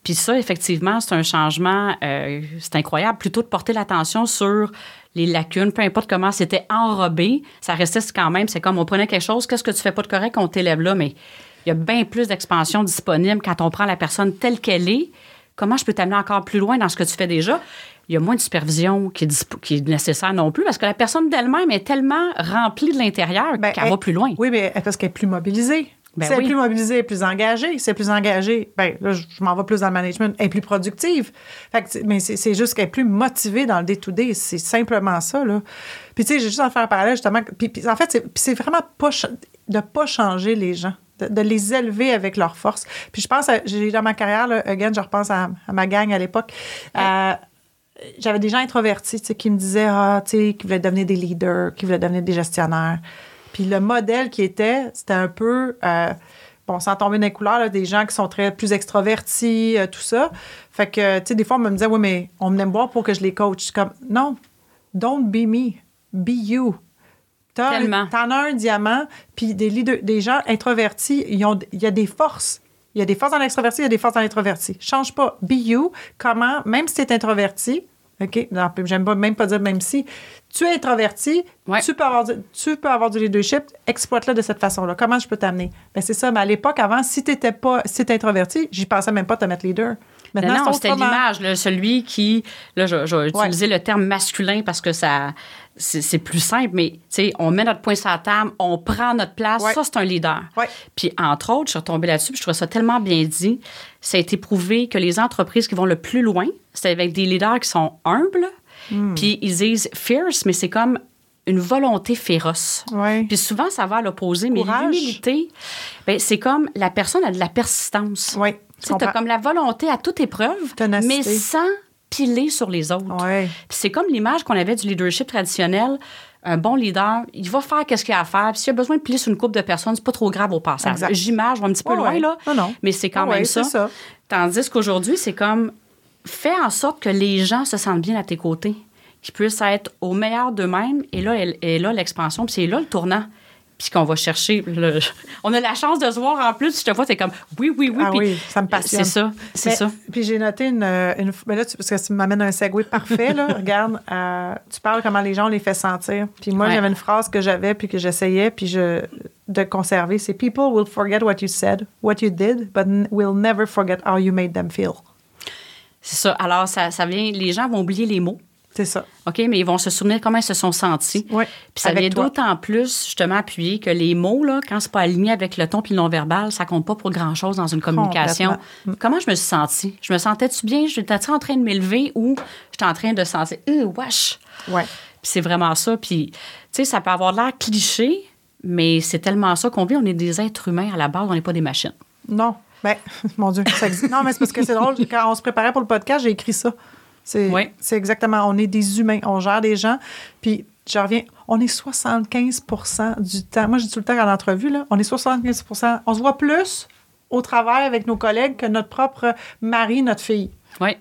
Puis ça, effectivement, c'est un changement, euh, c'est incroyable. Plutôt de porter l'attention sur les lacunes, peu importe comment c'était enrobé, ça restait quand même, c'est comme on prenait quelque chose, qu'est-ce que tu fais pas de correct, on t'élève là, mais il y a bien plus d'expansion disponible quand on prend la personne telle qu'elle est. Comment je peux t'amener encore plus loin dans ce que tu fais déjà? Il y a moins de supervision qui est, dispo- qui est nécessaire non plus parce que la personne d'elle-même est tellement remplie de l'intérieur Ben, qu'elle elle- va plus loin. Oui, mais parce qu'elle est plus mobilisée. Ben elle oui. plus est plus engagée. Si elle est plus engagée, ben là, je, je m'en vais plus dans le management. Elle est plus productive. Fait que c'est- mais c'est c'est juste qu'elle est plus motivée dans le day-to-day. C'est simplement ça, là. Puis, tu sais, j'ai juste à faire un parallèle, justement. Puis, puis en fait, c'est c'est vraiment pas de pas changer les gens. De, de les élever avec leur force. Puis je pense, j'ai dans ma carrière, là, again, je repense à, à ma gang à l'époque. Euh, j'avais des gens introvertis tu sais, qui me disaient ah, tu sais, qui voulaient devenir des leaders, qui voulaient devenir des gestionnaires. Puis le modèle qui était, c'était un peu, euh, bon, sans tomber dans les couleurs, là, des gens qui sont très plus extrovertis, euh, tout ça. Fait que, tu sais, des fois, on me disait, oui, mais on venait me voir pour que je les coach. Je suis comme, non, don't be me, be you. T'en as un diamant, puis des, leaders, des gens introvertis, ils ont- il y a des forces. Il y a des forces dans l'extroverti, il y a des forces dans l'introverti. Change pas. Be you. Comment, même si tu es introverti, OK? Non, J'aime pas, même pas dire même si. Tu es introverti, Ouais. tu, peux avoir du, tu peux avoir du leadership, exploite-le de cette façon-là. Comment je peux t'amener? Ben, c'est ça, mais à l'époque, avant, si tu pas, si t'étais introverti, j'y pensais même pas te mettre leader. Non, Maintenant, non, c'est c'était l'image, celui qui, là, je, je vais Ouais. utiliser le terme masculin parce que ça, c'est plus simple, mais, on met notre poing sur la table, on prend notre place, Ouais. ça, c'est un leader. Ouais. Puis, entre autres, je suis retombée là-dessus, puis je trouvais ça tellement bien dit. Ça a été prouvé que les entreprises qui vont le plus loin, c'est avec des leaders qui sont humbles, Hmm. puis ils disent fierce, mais c'est comme une volonté féroce. Ouais. Puis souvent, ça va à l'opposé, mais l'humilité, ben, c'est comme la personne a de la persistance. Oui, Tu t'as comme la volonté à toute épreuve, mais sans piler sur les autres. Ouais. C'est comme l'image qu'on avait du leadership traditionnel. Un bon leader, il va faire qu'est-ce qu'il a à faire. Puis s'il a besoin de piler sur une couple de personnes, c'est pas trop grave au passage. J'image, je vais un petit peu Ouais, loin, ouais. là. Non, non. Mais c'est quand même ça. Tandis qu'aujourd'hui, c'est comme fais en sorte que les gens se sentent bien à tes côtés, qu'ils puissent être au meilleur d'eux-mêmes. Et là, elle- et là l'expansion, puis c'est là le tournant. Puis qu'on va chercher. le- On a la chance de se voir en plus. Je te vois, t'es comme oui, oui, oui. Ah oui, ça me passionne. C'est ça, c'est Mais- ça. Puis j'ai noté une. une ben là, tu- parce que tu m'amènes un segue parfait, là. Regarde, euh, tu parles comment les gens on les fait sentir. Puis moi, Ouais. j'avais une phrase que j'avais, puis que j'essayais, puis je, de conserver c'est People will forget what you said, what you did, but will never forget how you made them feel. C'est ça. Alors, ça, ça vient. Les gens vont oublier les mots. C'est ça. OK, mais ils vont se souvenir comment ils se sont sentis. Oui, Puis ça vient d'autant plus, justement, appuyer que les mots, là, quand c'est pas aligné avec le ton puis le non-verbal, ça compte pas pour grand-chose dans une communication. Complètement. Comment je me suis sentie? Je me sentais-tu bien? J'étais-tu en train de m'élever ou j'étais en train de sentir, euh, wesh! Ouais. Puis c'est vraiment ça. Puis, tu sais, ça peut avoir l'air cliché, mais c'est tellement ça qu'on vit. On est des êtres humains à la base, on n'est pas des machines. Non. Ben, mon Dieu, ça existe. Non, mais c'est parce que c'est drôle. Quand on se préparait pour le podcast, j'ai écrit ça. C'est Oui. exactement. On est des humains. On gère des gens. Puis, je reviens. On est 75% du temps. Moi, je dis tout le temps en entrevue, là, on est 75% On se voit plus au travail avec nos collègues que notre propre mari, notre fille. Oui.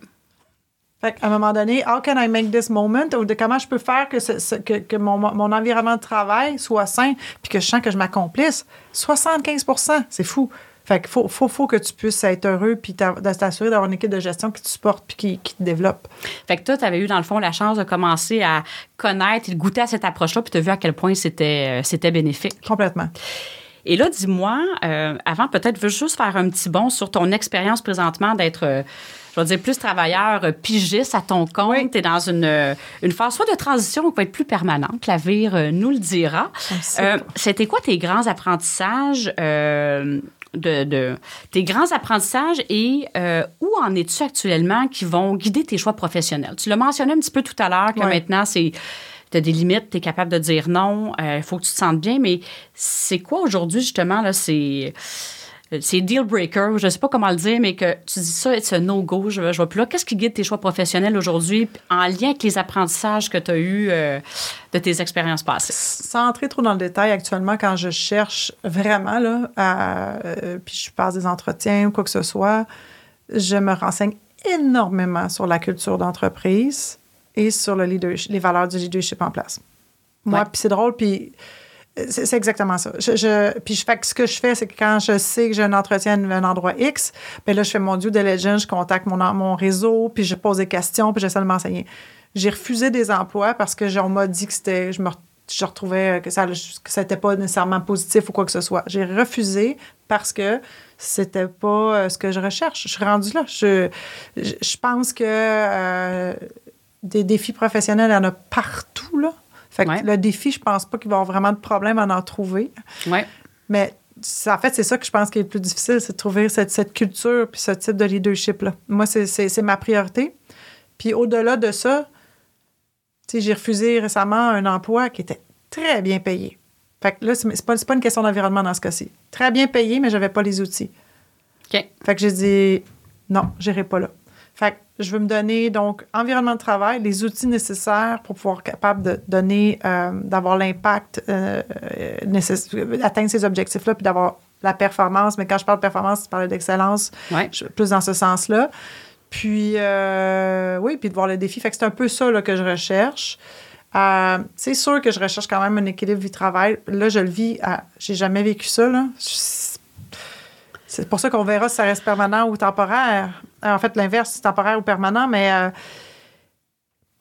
Fait qu'à un moment donné, how can I make this moment? Ou de comment je peux faire que, ce- ce- que, que mon, mon environnement de travail soit sain puis que je sens que je m'accomplisse? 75% c'est fou. Fait qu'il faut, faut, faut que tu puisses être heureux puis t'assurer d'avoir une équipe de gestion qui te supporte puis qui, qui te développe. Fait que toi, tu avais eu, dans le fond, la chance de commencer à connaître et de goûter à cette approche-là, puis tu as vu à quel point c'était euh, c'était bénéfique. Complètement. Et là, dis-moi, euh, avant, peut-être, veux juste faire un petit bond sur ton expérience présentement d'être, euh, je vais dire, plus travailleur, euh, pigiste à ton compte. Oui. Tu es dans une, une phase soit de transition ou qui va être plus permanente. Euh, nous le dira. Pas. C'était quoi tes grands apprentissages? Euh, de, de- tes grands apprentissages et euh, où en es-tu actuellement qui vont guider tes choix professionnels? Tu l'as mentionné un petit peu tout à l'heure que Ouais. maintenant, c'est tu as des limites, tu es capable de dire non, il faut que tu te sentes bien, mais c'est quoi aujourd'hui, justement, là, c'est. C'est deal breaker, je ne sais pas comment le dire, mais que tu dis ça, it's a no-go, je, je vois plus là. Qu'est-ce qui guide tes choix professionnels aujourd'hui en lien avec les apprentissages que tu as eus euh, de tes expériences passées? Sans entrer trop dans le détail, actuellement, quand je cherche vraiment, là, à- euh, puis je passe des entretiens ou quoi que ce soit, je me renseigne énormément sur la culture d'entreprise et sur le leadership, les valeurs du leadership en place. Moi, Ouais. puis c'est drôle, puis euh, c'est exactement ça. Je, puis je fais que ce que je fais, c'est que quand je sais que j'ai un entretien à un endroit X, ben là, je fais mon due diligence, je contacte mon, mon réseau, puis je pose des questions, puis j'essaie de m'enseigner. J'ai refusé des emplois parce que on m'a dit que c'était, je me je retrouvais que ça que ça n'était pas nécessairement positif ou quoi que ce soit. J'ai refusé parce que c'était pas euh, ce que je recherche. Je suis rendue là. Je, je, je pense que euh, des défis professionnels, il y en a partout, là. Fait que Ouais. le défi, je pense pas qu'il va y avoir vraiment de problème à en trouver. Mais en fait, c'est ça que je pense qui est le plus difficile, c'est de trouver cette, cette culture puis ce type de leadership-là. Moi, c'est- ma priorité. Puis au-delà de ça, j'ai refusé récemment un emploi qui était très bien payé. Fait que là, c'est pas, pas une question d'environnement dans ce cas-ci. Très bien payé, mais j'avais pas les outils. Fait que j'ai dit non, j'irai pas là. Je veux me donner donc environnement de travail, les outils nécessaires pour pouvoir être capable de donner, euh, d'avoir l'impact, euh, euh, atteindre ces objectifs-là, puis d'avoir la performance. Mais quand je parle de performance, je parle d'excellence, Ouais. plus dans ce sens-là. Puis, euh, oui, puis de voir le défi. Fait que c'est un peu ça là, que je recherche. Euh, c'est sûr que je recherche quand même un équilibre vie-travail. Là, je le vis. à- J'ai jamais vécu ça. Là. Je- C'est pour ça qu'on verra si ça reste permanent ou temporaire. Euh, En fait, l'inverse, c'est temporaire ou permanent, mais euh,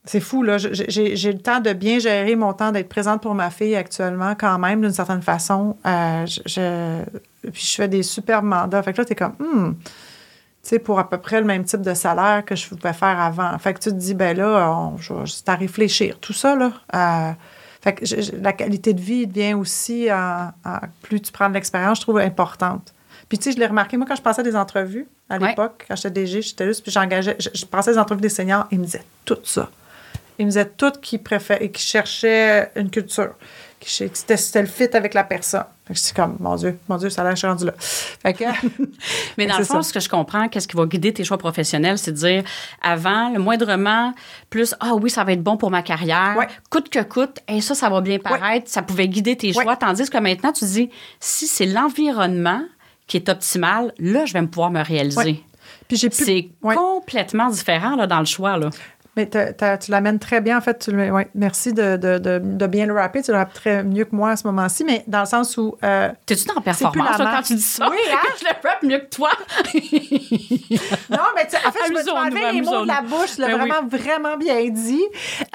C'est fou, là. J'ai le temps de bien gérer mon temps, d'être présente pour ma fille actuellement, quand même, d'une certaine façon. Euh, je, puis je fais des superbes mandats. Fait que là, t'es comme, hmm, tu sais, pour à peu près le même type de salaire que je pouvais faire avant. Fait que tu te dis, ben là, c'est à réfléchir. Tout ça, là. Fait que la qualité de vie devient aussi, plus tu prends de l'expérience, je trouve, importante. Puis, tu sais, je l'ai remarqué, moi, quand je passais des entrevues à l'époque, quand j'étais DG, j'étais juste, puis j'engageais, je, je, passais des entrevues des seniors, ils me disaient tout ça. Ils me disaient tout qu'ils préféraient, qu'ils cherchaient une culture, que c'était le fit avec la personne. Je suis comme, mon Dieu, mon Dieu, ça a l'air, rendu là. Mais dans le fond, ce que je comprends, qu'est-ce qui va guider tes choix professionnels, c'est de dire, avant, le moindrement, plus, ah oui, ça va être bon pour ma carrière, coûte que coûte, et ça, ça va bien paraître, ça pouvait guider tes choix. Tandis que maintenant, tu dis, si c'est l'environnement qui est optimal, là, je vais pouvoir me réaliser. Puis j'ai C'est complètement différent là, dans le choix. Là. Mais tu l'amènes très bien, en fait. Tu, merci de, de, de, bien le rapper. Tu le rappes très mieux que moi à ce moment-ci, mais dans le sens où. Euh, T'es-tu dans performance quand tu dis ça? Oui, hein? je le rappe mieux que toi. non, mais en fait, je me suis les mots de la bouche, ben vraiment, vraiment bien dit.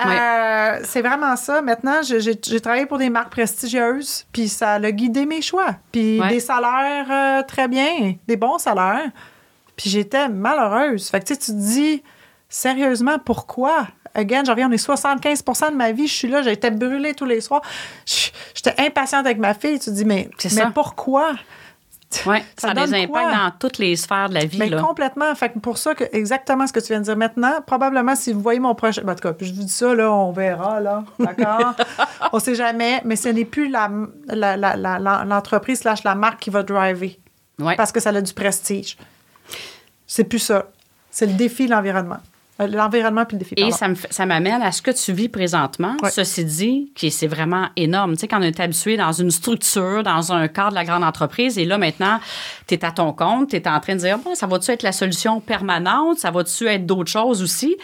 Euh, c'est vraiment ça. Maintenant, j'ai travaillé pour des marques prestigieuses, puis ça a guidé mes choix. Puis des salaires euh, très bien, des bons salaires. Puis j'étais malheureuse. Fait que tu te dis Sérieusement, pourquoi? Again, je reviens, on est 75% de ma vie, je suis là, j'ai été brûlée tous les soirs. J'étais impatiente avec ma fille. Tu te dis, mais, mais pourquoi? Oui, ça, a des impacts dans toutes les sphères de la vie. Mais complètement. Fait pour ça, que, exactement ce que tu viens de dire maintenant, probablement, si vous voyez mon prochain. En tout cas, je vous dis ça, là, on verra, là. D'accord? on sait jamais, mais ce n'est plus l'entreprise la, slash la marque qui va driver. Parce que ça a du prestige. C'est plus ça. C'est le défi de l'environnement. Euh, l'environnement puis le défi. Et ça m'amène à ce que tu vis présentement. Ceci dit, qui c'est vraiment énorme. Tu sais, quand on est habitué dans une structure, dans un cadre de la grande entreprise, et là, maintenant, tu es à ton compte, tu es en train de dire, bon, ça va-tu être la solution permanente? Ça va-tu être d'autres choses aussi?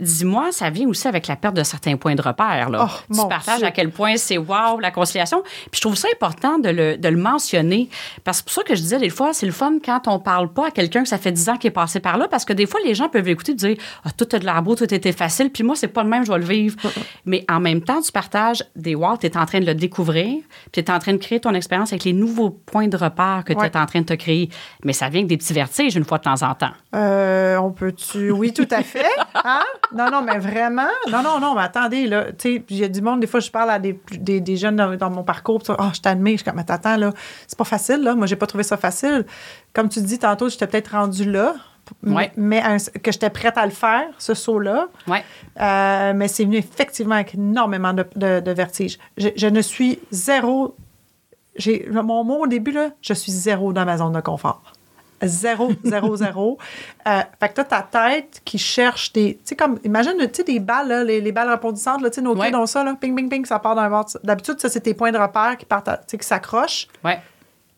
Dis-moi, ça vient aussi avec la perte de certains points de repère. Là. Oh, tu partages à quel point c'est wow, la conciliation. Puis je trouve ça important de le, de le mentionner. Parce que pour ça que je disais, des fois, c'est le fun quand on parle pas à quelqu'un que ça fait 10 ans qu'il est passé par là. Parce que des fois, les gens peuvent écouter et dire ah, tout est de la beau, tout était facile. Puis moi, c'est pas le même, je vais le vivre. Mais en même temps, tu partages des wow, tu es en train de le découvrir. Puis tu es en train de créer ton expérience avec les nouveaux points de repère que tu es en train de te créer. Mais ça vient avec des petits vertiges une fois de temps en temps. Euh, on peut-tu? Oui, tout à fait. Hein? Non, non, mais vraiment? Non, non, non, mais attendez, là. Tu sais, il y a du monde, des fois, je parle à des, des, des jeunes dans, mon parcours. Oh, je t'admire. Je suis comme, mais attends, là, c'est pas facile, là. Moi, j'ai pas trouvé ça facile. Comme tu dis tantôt, j'étais peut-être rendue là. Ouais. Mais que j'étais prête à le faire, ce saut-là. Ouais. Euh, mais c'est venu effectivement avec énormément de, de, vertige. Je, je, ne suis zéro. J'ai, mon mot au début, là, je suis zéro dans ma zone de confort. Zéro, zéro, zéro. Euh, fait que t'as ta tête qui cherche des. Tu sais, comme, imagine, tu sais, des balles, là, les, les, balles rebondissantes, tu sais, nos pieds dans ça, là, ping, ping, ping, ça part d'un bord. D'habitude, ça, c'est tes points de repère qui partent, tu sais, qui s'accrochent. Ouais.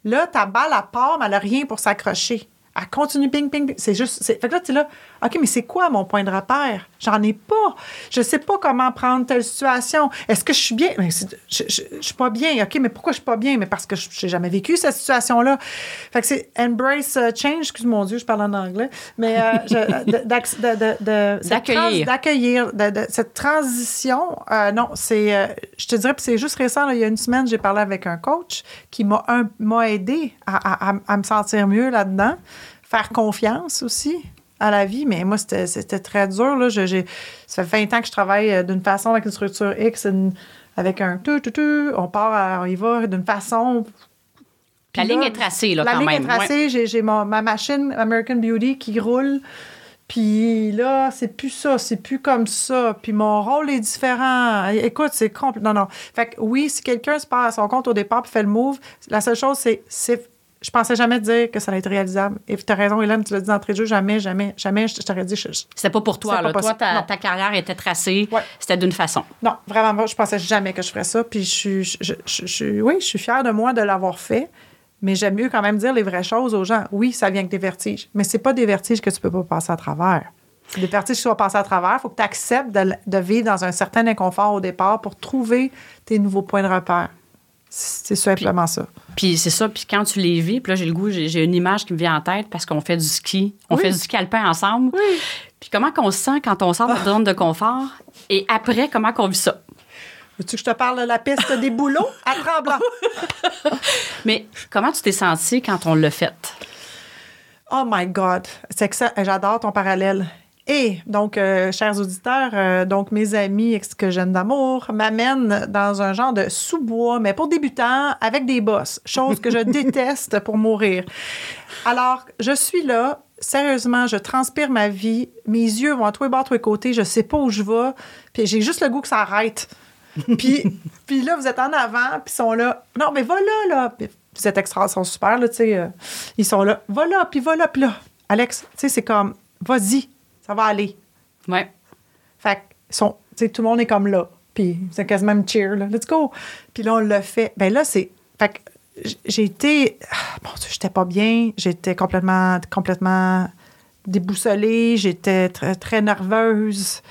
Là, ta balle, elle part, mais elle n'a rien pour s'accrocher. Elle continue ping, ping, ping. C'est juste. Fait que là, tu es là, OK, mais c'est quoi mon point de repère? J'en ai pas. Je sais pas comment prendre telle situation. Est-ce que je suis bien? Je, je, suis pas bien. OK, mais pourquoi je suis pas bien? Mais parce que je n'ai jamais vécu cette situation-là. Fait que c'est embrace uh, change. Excuse mon Dieu, je parle en anglais. Mais euh, d'accueillir. D'accueillir. Cette transition, euh, non, c'est. Euh, je te dirais, c'est juste récent. il y a une semaine, j'ai parlé avec un coach qui m'a aidé à, à, à me sentir mieux là-dedans faire confiance aussi à la vie. Mais moi, c'était très dur. Là. ça fait 20 ans que je travaille euh, d'une façon avec une structure X, avec un tout, tout, tout. On part, on y va d'une façon. la ligne est tracée, là, la quand même. La ligne est tracée. J'ai ma machine American Beauty qui roule. Puis là, c'est plus ça, c'est plus comme ça. Puis mon rôle est différent. Écoute, c'est complètement. Non, non. Fait que oui, si quelqu'un se part à son compte au départ et fait le move, la seule chose, c'est je pensais jamais dire que ça allait être réalisable. Et tu as raison, Hélène, tu l'as dit d'entrée de jeu, jamais, jamais, jamais, je t'aurais dit. C'était pas pour toi, là. toi, ta, ta, carrière était tracée, c'était d'une façon. Non, vraiment, je pensais jamais que je ferais ça. Puis je oui, je suis fière de moi de l'avoir fait. Mais j'aime mieux quand même dire les vraies choses aux gens. Oui, ça vient avec des vertiges, mais c'est pas des vertiges que tu peux pas passer à travers. Des vertiges qui sont passés à travers, il faut que tu acceptes de, de vivre dans un certain inconfort au départ pour trouver tes nouveaux points de repère. C'est simplement ça. Puis c'est ça, puis quand tu les vis, puis là, j'ai le goût, j'ai une image qui me vient en tête parce qu'on fait du ski. On Oui. fait du ski alpin ensemble. Oui. Puis comment qu'on se sent quand on sort de notre zone de confort? Et après, comment qu'on vit ça? Veux-tu que je te parle de la piste des boulots à Tremblant? Mais comment tu t'es senti quand on l'a fait? Oh my God! C'est que ça, j'adore ton parallèle. Et donc, euh, chers auditeurs, euh, donc mes amis ex que j'aime d'amour m'amènent dans un genre de sous-bois, mais pour débutants, avec des bosses, chose que je déteste pour mourir. Alors, je suis là, sérieusement, je transpire ma vie, mes yeux vont à tous les bords, tous les côtés, je sais pas où je vais, puis j'ai juste le goût que ça arrête. puis, puis là, vous êtes en avant, puis ils sont là. Non, mais va là, là. Puis vous êtes extra, ils sont super, là, tu sais. euh, ils sont là. Va là, puis va là, puis là. Alex, tu sais, c'est comme, vas-y, ça va aller. Ouais. Fait que, sont, tu sais, tout le monde est comme là. Puis c'est quasiment cheer, là. Let's go. Puis là, on l'a fait. Ben là, c'est. Fait que j'ai été. ah, Bon, j'étais pas bien. J'étais complètement, complètement déboussolée. J'étais très, très nerveuse.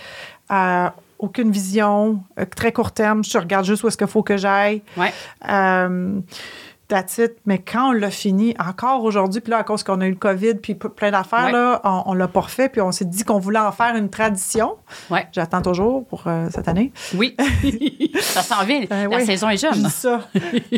Euh, aucune vision. euh, très court terme. Je regarde juste où est-ce qu'il faut que j'aille. Ouais. Euh, that's it. Mais quand on l'a fini, encore aujourd'hui, puis là, à cause qu'on a eu le COVID, puis plein d'affaires, Ouais. là, on, on l'a pas refait, puis on s'est dit qu'on voulait en faire une tradition. Ouais. J'attends toujours pour euh, cette année. Oui. ça s'en vient. Euh, La oui. saison est Je jeune. dis ça.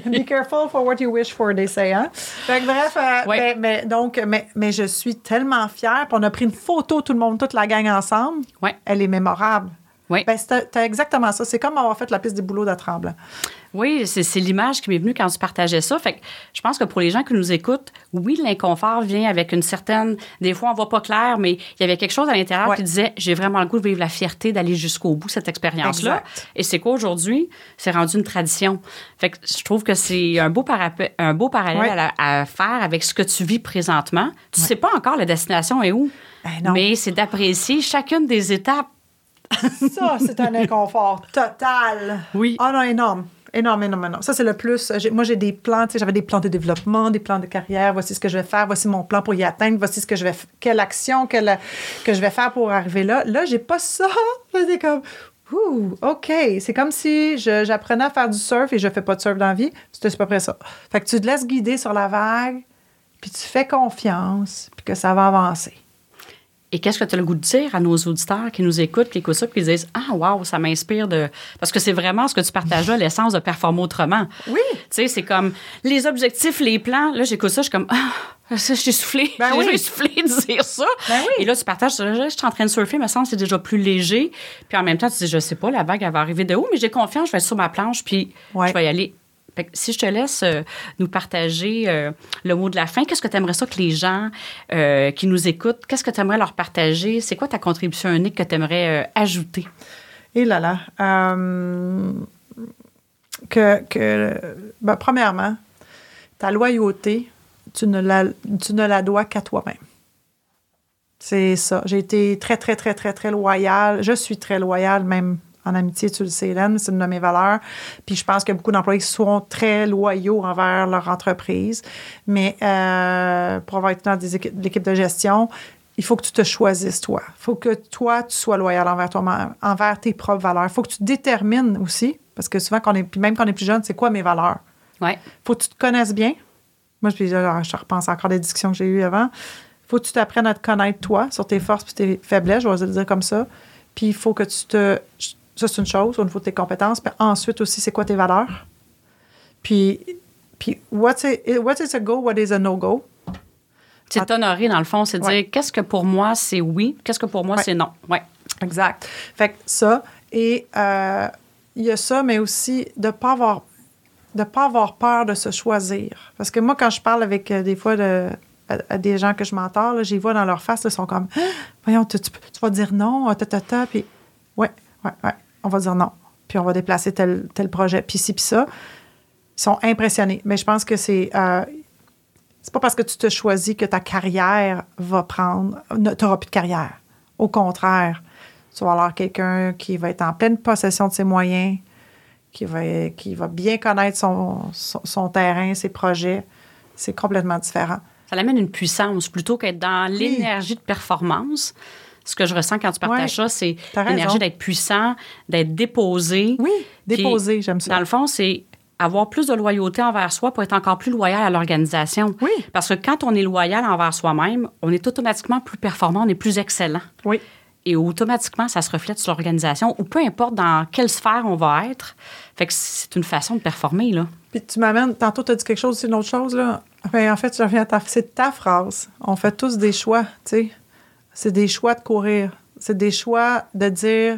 Be careful for what you wish for, they say, hein? Fait que bref, euh, Ouais. ben, mais, donc, mais, mais je suis tellement fière. Puis on a pris une photo, tout le monde, toute la gang ensemble. Ouais. Elle est mémorable. Oui. Ben, t'as exactement ça. C'est comme avoir fait la piste des boulots de Tremblant. Oui, c'est l'image qui m'est venue quand tu partageais ça. Fait que je pense que pour les gens qui nous écoutent, oui, l'inconfort vient avec une certaine. Des fois, on voit pas clair, mais il y avait quelque chose à l'intérieur Ouais. qui disait j'ai vraiment le goût de vivre la fierté d'aller jusqu'au bout de cette expérience-là. Et c'est quoi aujourd'hui? C'est rendu une tradition. Fait que je trouve que c'est un beau un beau parallèle Ouais. à, la- à faire avec ce que tu vis présentement. Tu sais pas encore la destination est où, Ben non. mais c'est d'apprécier chacune des étapes. Ça, c'est un inconfort total. Oui. Ah non, énorme. Énorme, énorme, énorme. Ça, c'est le plus. J'ai- Moi, j'ai des plans, tu sais, j'avais des plans de développement, des plans de carrière. Voici ce que je vais faire, voici mon plan pour y atteindre, voici ce que je vais quelle action quelle- que je vais faire pour arriver là. Là, j'ai pas ça. C'est comme, ouh, OK. C'est comme si j'apprenais à faire du surf et je fais pas de surf dans la vie. C'est c'est pas près ça. Fait que tu te laisses guider sur la vague, puis tu fais confiance, puis que ça va avancer. Et qu'est-ce que tu as le goût de dire à nos auditeurs qui nous écoutent, qui écoutent ça, puis qui disent Ah, waouh, ça m'inspire de. Parce que c'est vraiment ce que tu partages là, l'essence de performer autrement. Oui. Tu sais, c'est comme les objectifs, les plans. Là, j'écoute ça, je suis comme Ah, ça, je t'ai soufflé. Ben oui. déjà essoufflé de dire ça. Ben oui. Et là, tu partages ça. Je suis en train de surfer, me semble que c'est déjà plus léger. Puis en même temps, tu dis Je sais pas, la vague, elle va arriver de où, mais j'ai confiance, je vais être sur ma planche, puis Ouais. je vais y aller. Si je te laisse euh, nous partager euh, le mot de la fin, qu'est-ce que tu aimerais ça que les gens euh, qui nous écoutent, qu'est-ce que tu aimerais leur partager? C'est quoi ta contribution unique que tu aimerais ajouter? Et là là. que, que ben, premièrement, ta loyauté, tu ne la, tu ne la dois qu'à toi-même. C'est ça. J'ai été très, très, très, très, très loyale. Je suis très loyale, même en amitié, tu le sais, Hélène, c'est une de mes valeurs. Puis je pense que beaucoup d'employés sont très loyaux envers leur entreprise. Mais euh, pour avoir été dans l'équipe de gestion, il faut que tu te choisisses, toi. Il faut que toi, tu sois loyal envers toi envers tes propres valeurs. Il faut que tu détermines aussi, parce que souvent, quand on est, puis même quand on est plus jeune, c'est quoi mes valeurs? Ouais. faut que tu te connaisses bien. Moi, je, je repense encore des discussions que j'ai eues avant. faut que tu t'apprennes à te connaître, toi, sur tes forces et tes faiblesses, je vais le dire comme ça. Puis il faut que tu te. Ça, c'est une chose au niveau de tes compétences. Puis ensuite aussi, c'est quoi tes valeurs? Puis, puis what's, what is a go, what is a no-go? C'est t'honorer, dans le fond, c'est Ouais. dire qu'est-ce que pour moi c'est oui, qu'est-ce que pour moi Ouais. c'est non? Ouais. Exact. Fait que ça, et euh, il y a ça, mais aussi de ne pas avoir de pas avoir peur de se choisir. Parce que moi, quand je parle avec euh, des fois de, à, à des gens que je m'entends, j'y vois dans leur face, là, ils sont comme Ah, Voyons, tu, tu- tu vas dire non, ta, ta, ta, puis ouais, ouais, ouais, on va dire non. Puis on va déplacer tel, tel projet, puis ci, puis ça. Ils sont impressionnés. Mais je pense que c'est. euh, c'est pas parce que tu te choisis que ta carrière va prendre. Tu n'auras plus de carrière. Au contraire, tu vas avoir quelqu'un qui va être en pleine possession de ses moyens, qui va, qui va bien connaître son, son, son terrain, ses projets. C'est complètement différent. Ça l'amène une puissance plutôt qu'être dans l'énergie de performance. Ce que je ressens quand tu partages Ouais. ça, c'est l'énergie d'être puissant, d'être déposé. Oui, déposer, j'aime ça. Dans le fond, c'est avoir plus de loyauté envers soi pour être encore plus loyal à l'organisation. Oui. Parce que quand on est loyal envers soi-même, on est automatiquement plus performant, on est plus excellent. Oui. Et automatiquement, ça se reflète sur l'organisation, ou peu importe dans quelle sphère on va être. Fait que c'est une façon de performer, là. Puis tu m'amènes, tantôt tu as dit quelque chose, c'est une autre chose, là. Ben, en fait, je reviens à ta, c'est ta phrase. On fait tous des choix, tu sais. C'est des choix de courir. C'est des choix de dire,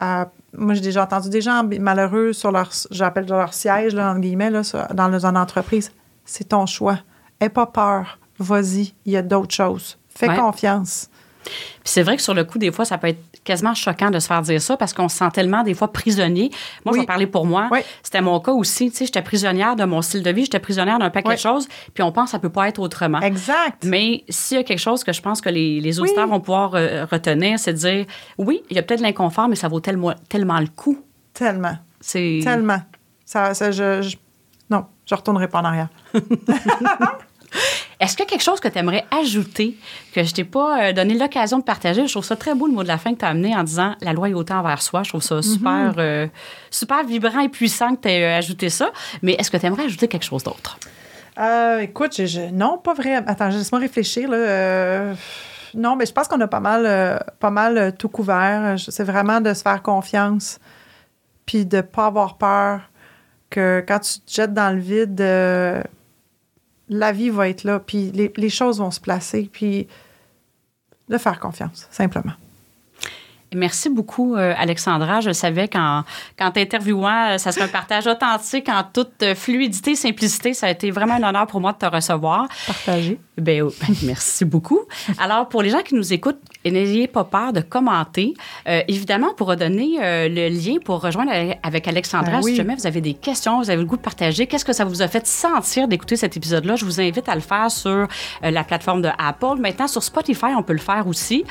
moi j'ai déjà entendu des gens malheureux sur leur, j'appelle leur siège, là, entre guillemets, là, sur- dans une entreprise. C'est ton choix. Aie pas peur. Vas-y, il y a d'autres choses. Fais Ouais. confiance. Puis c'est vrai que sur le coup, des fois, ça peut être quasiment choquant de se faire dire ça parce qu'on se sent tellement, des fois, prisonnier. Moi, je Oui. vais parler pour moi. Oui. C'était mon cas aussi. Tu sais, j'étais prisonnière de mon style de vie, j'étais prisonnière d'un paquet Oui. de choses, puis on pense que ça peut pas être autrement. Exact. Mais s'il y a quelque chose que je pense que les, les auditeurs vont pouvoir euh, retenir, c'est de dire oui, il y a peut-être de l'inconfort, mais ça vaut tellement, tellement le coup. Tellement. C'est Tellement. Ça, ça, je, je- non, je retournerai pas en arrière. Est-ce qu'il y a quelque chose que tu aimerais ajouter que je t'ai pas euh, donné l'occasion de partager? Je trouve ça très beau le mot de la fin que tu as amené en disant la loyauté envers soi. Je trouve ça super, euh, super vibrant et puissant que tu aies ajouté ça. Mais est-ce que tu aimerais ajouter quelque chose d'autre? Euh, écoute, je, je- non, pas vrai. Attends, laisse-moi réfléchir. Là. Euh, non, mais je pense qu'on a pas mal, euh, pas mal euh, tout couvert. C'est vraiment de se faire confiance, puis de pas avoir peur que quand tu te jettes dans le vide, euh, la vie va être là, puis les, les choses vont se placer, puis de faire confiance, simplement. Merci beaucoup, euh, Alexandra. Je savais qu'en quand t'interviewant, euh, ça serait un partage authentique en toute euh, fluidité, simplicité. Ça a été vraiment un honneur pour moi de te recevoir. Partager. Ben, ben, merci beaucoup. Alors, pour les gens qui nous écoutent, et n'ayez pas peur de commenter. Euh, évidemment, on pourra donner euh, le lien pour rejoindre avec Alexandra. Ben oui. Si jamais vous avez des questions, vous avez le goût de partager, qu'est-ce que ça vous a fait sentir d'écouter cet épisode-là? Je vous invite à le faire sur euh, la plateforme de Apple. Maintenant, sur Spotify, on peut le faire aussi.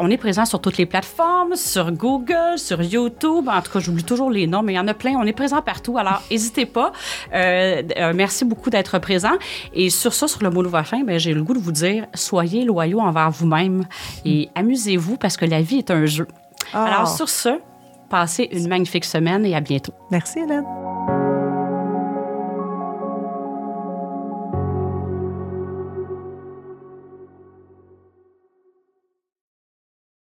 On est présent sur toutes les plateformes, sur Google, sur YouTube. En tout cas, j'oublie toujours les noms, mais il y en a plein. On est présent partout. Alors, n'hésitez pas. Merci beaucoup d'être présent. Et sur ça, sur le mot fin, ben, j'ai le goût de vous dire soyez loyaux envers vous-même et amusez-vous parce que la vie est un jeu. Ah. Alors, sur ce, passez une magnifique semaine et à bientôt. Merci, Hélène.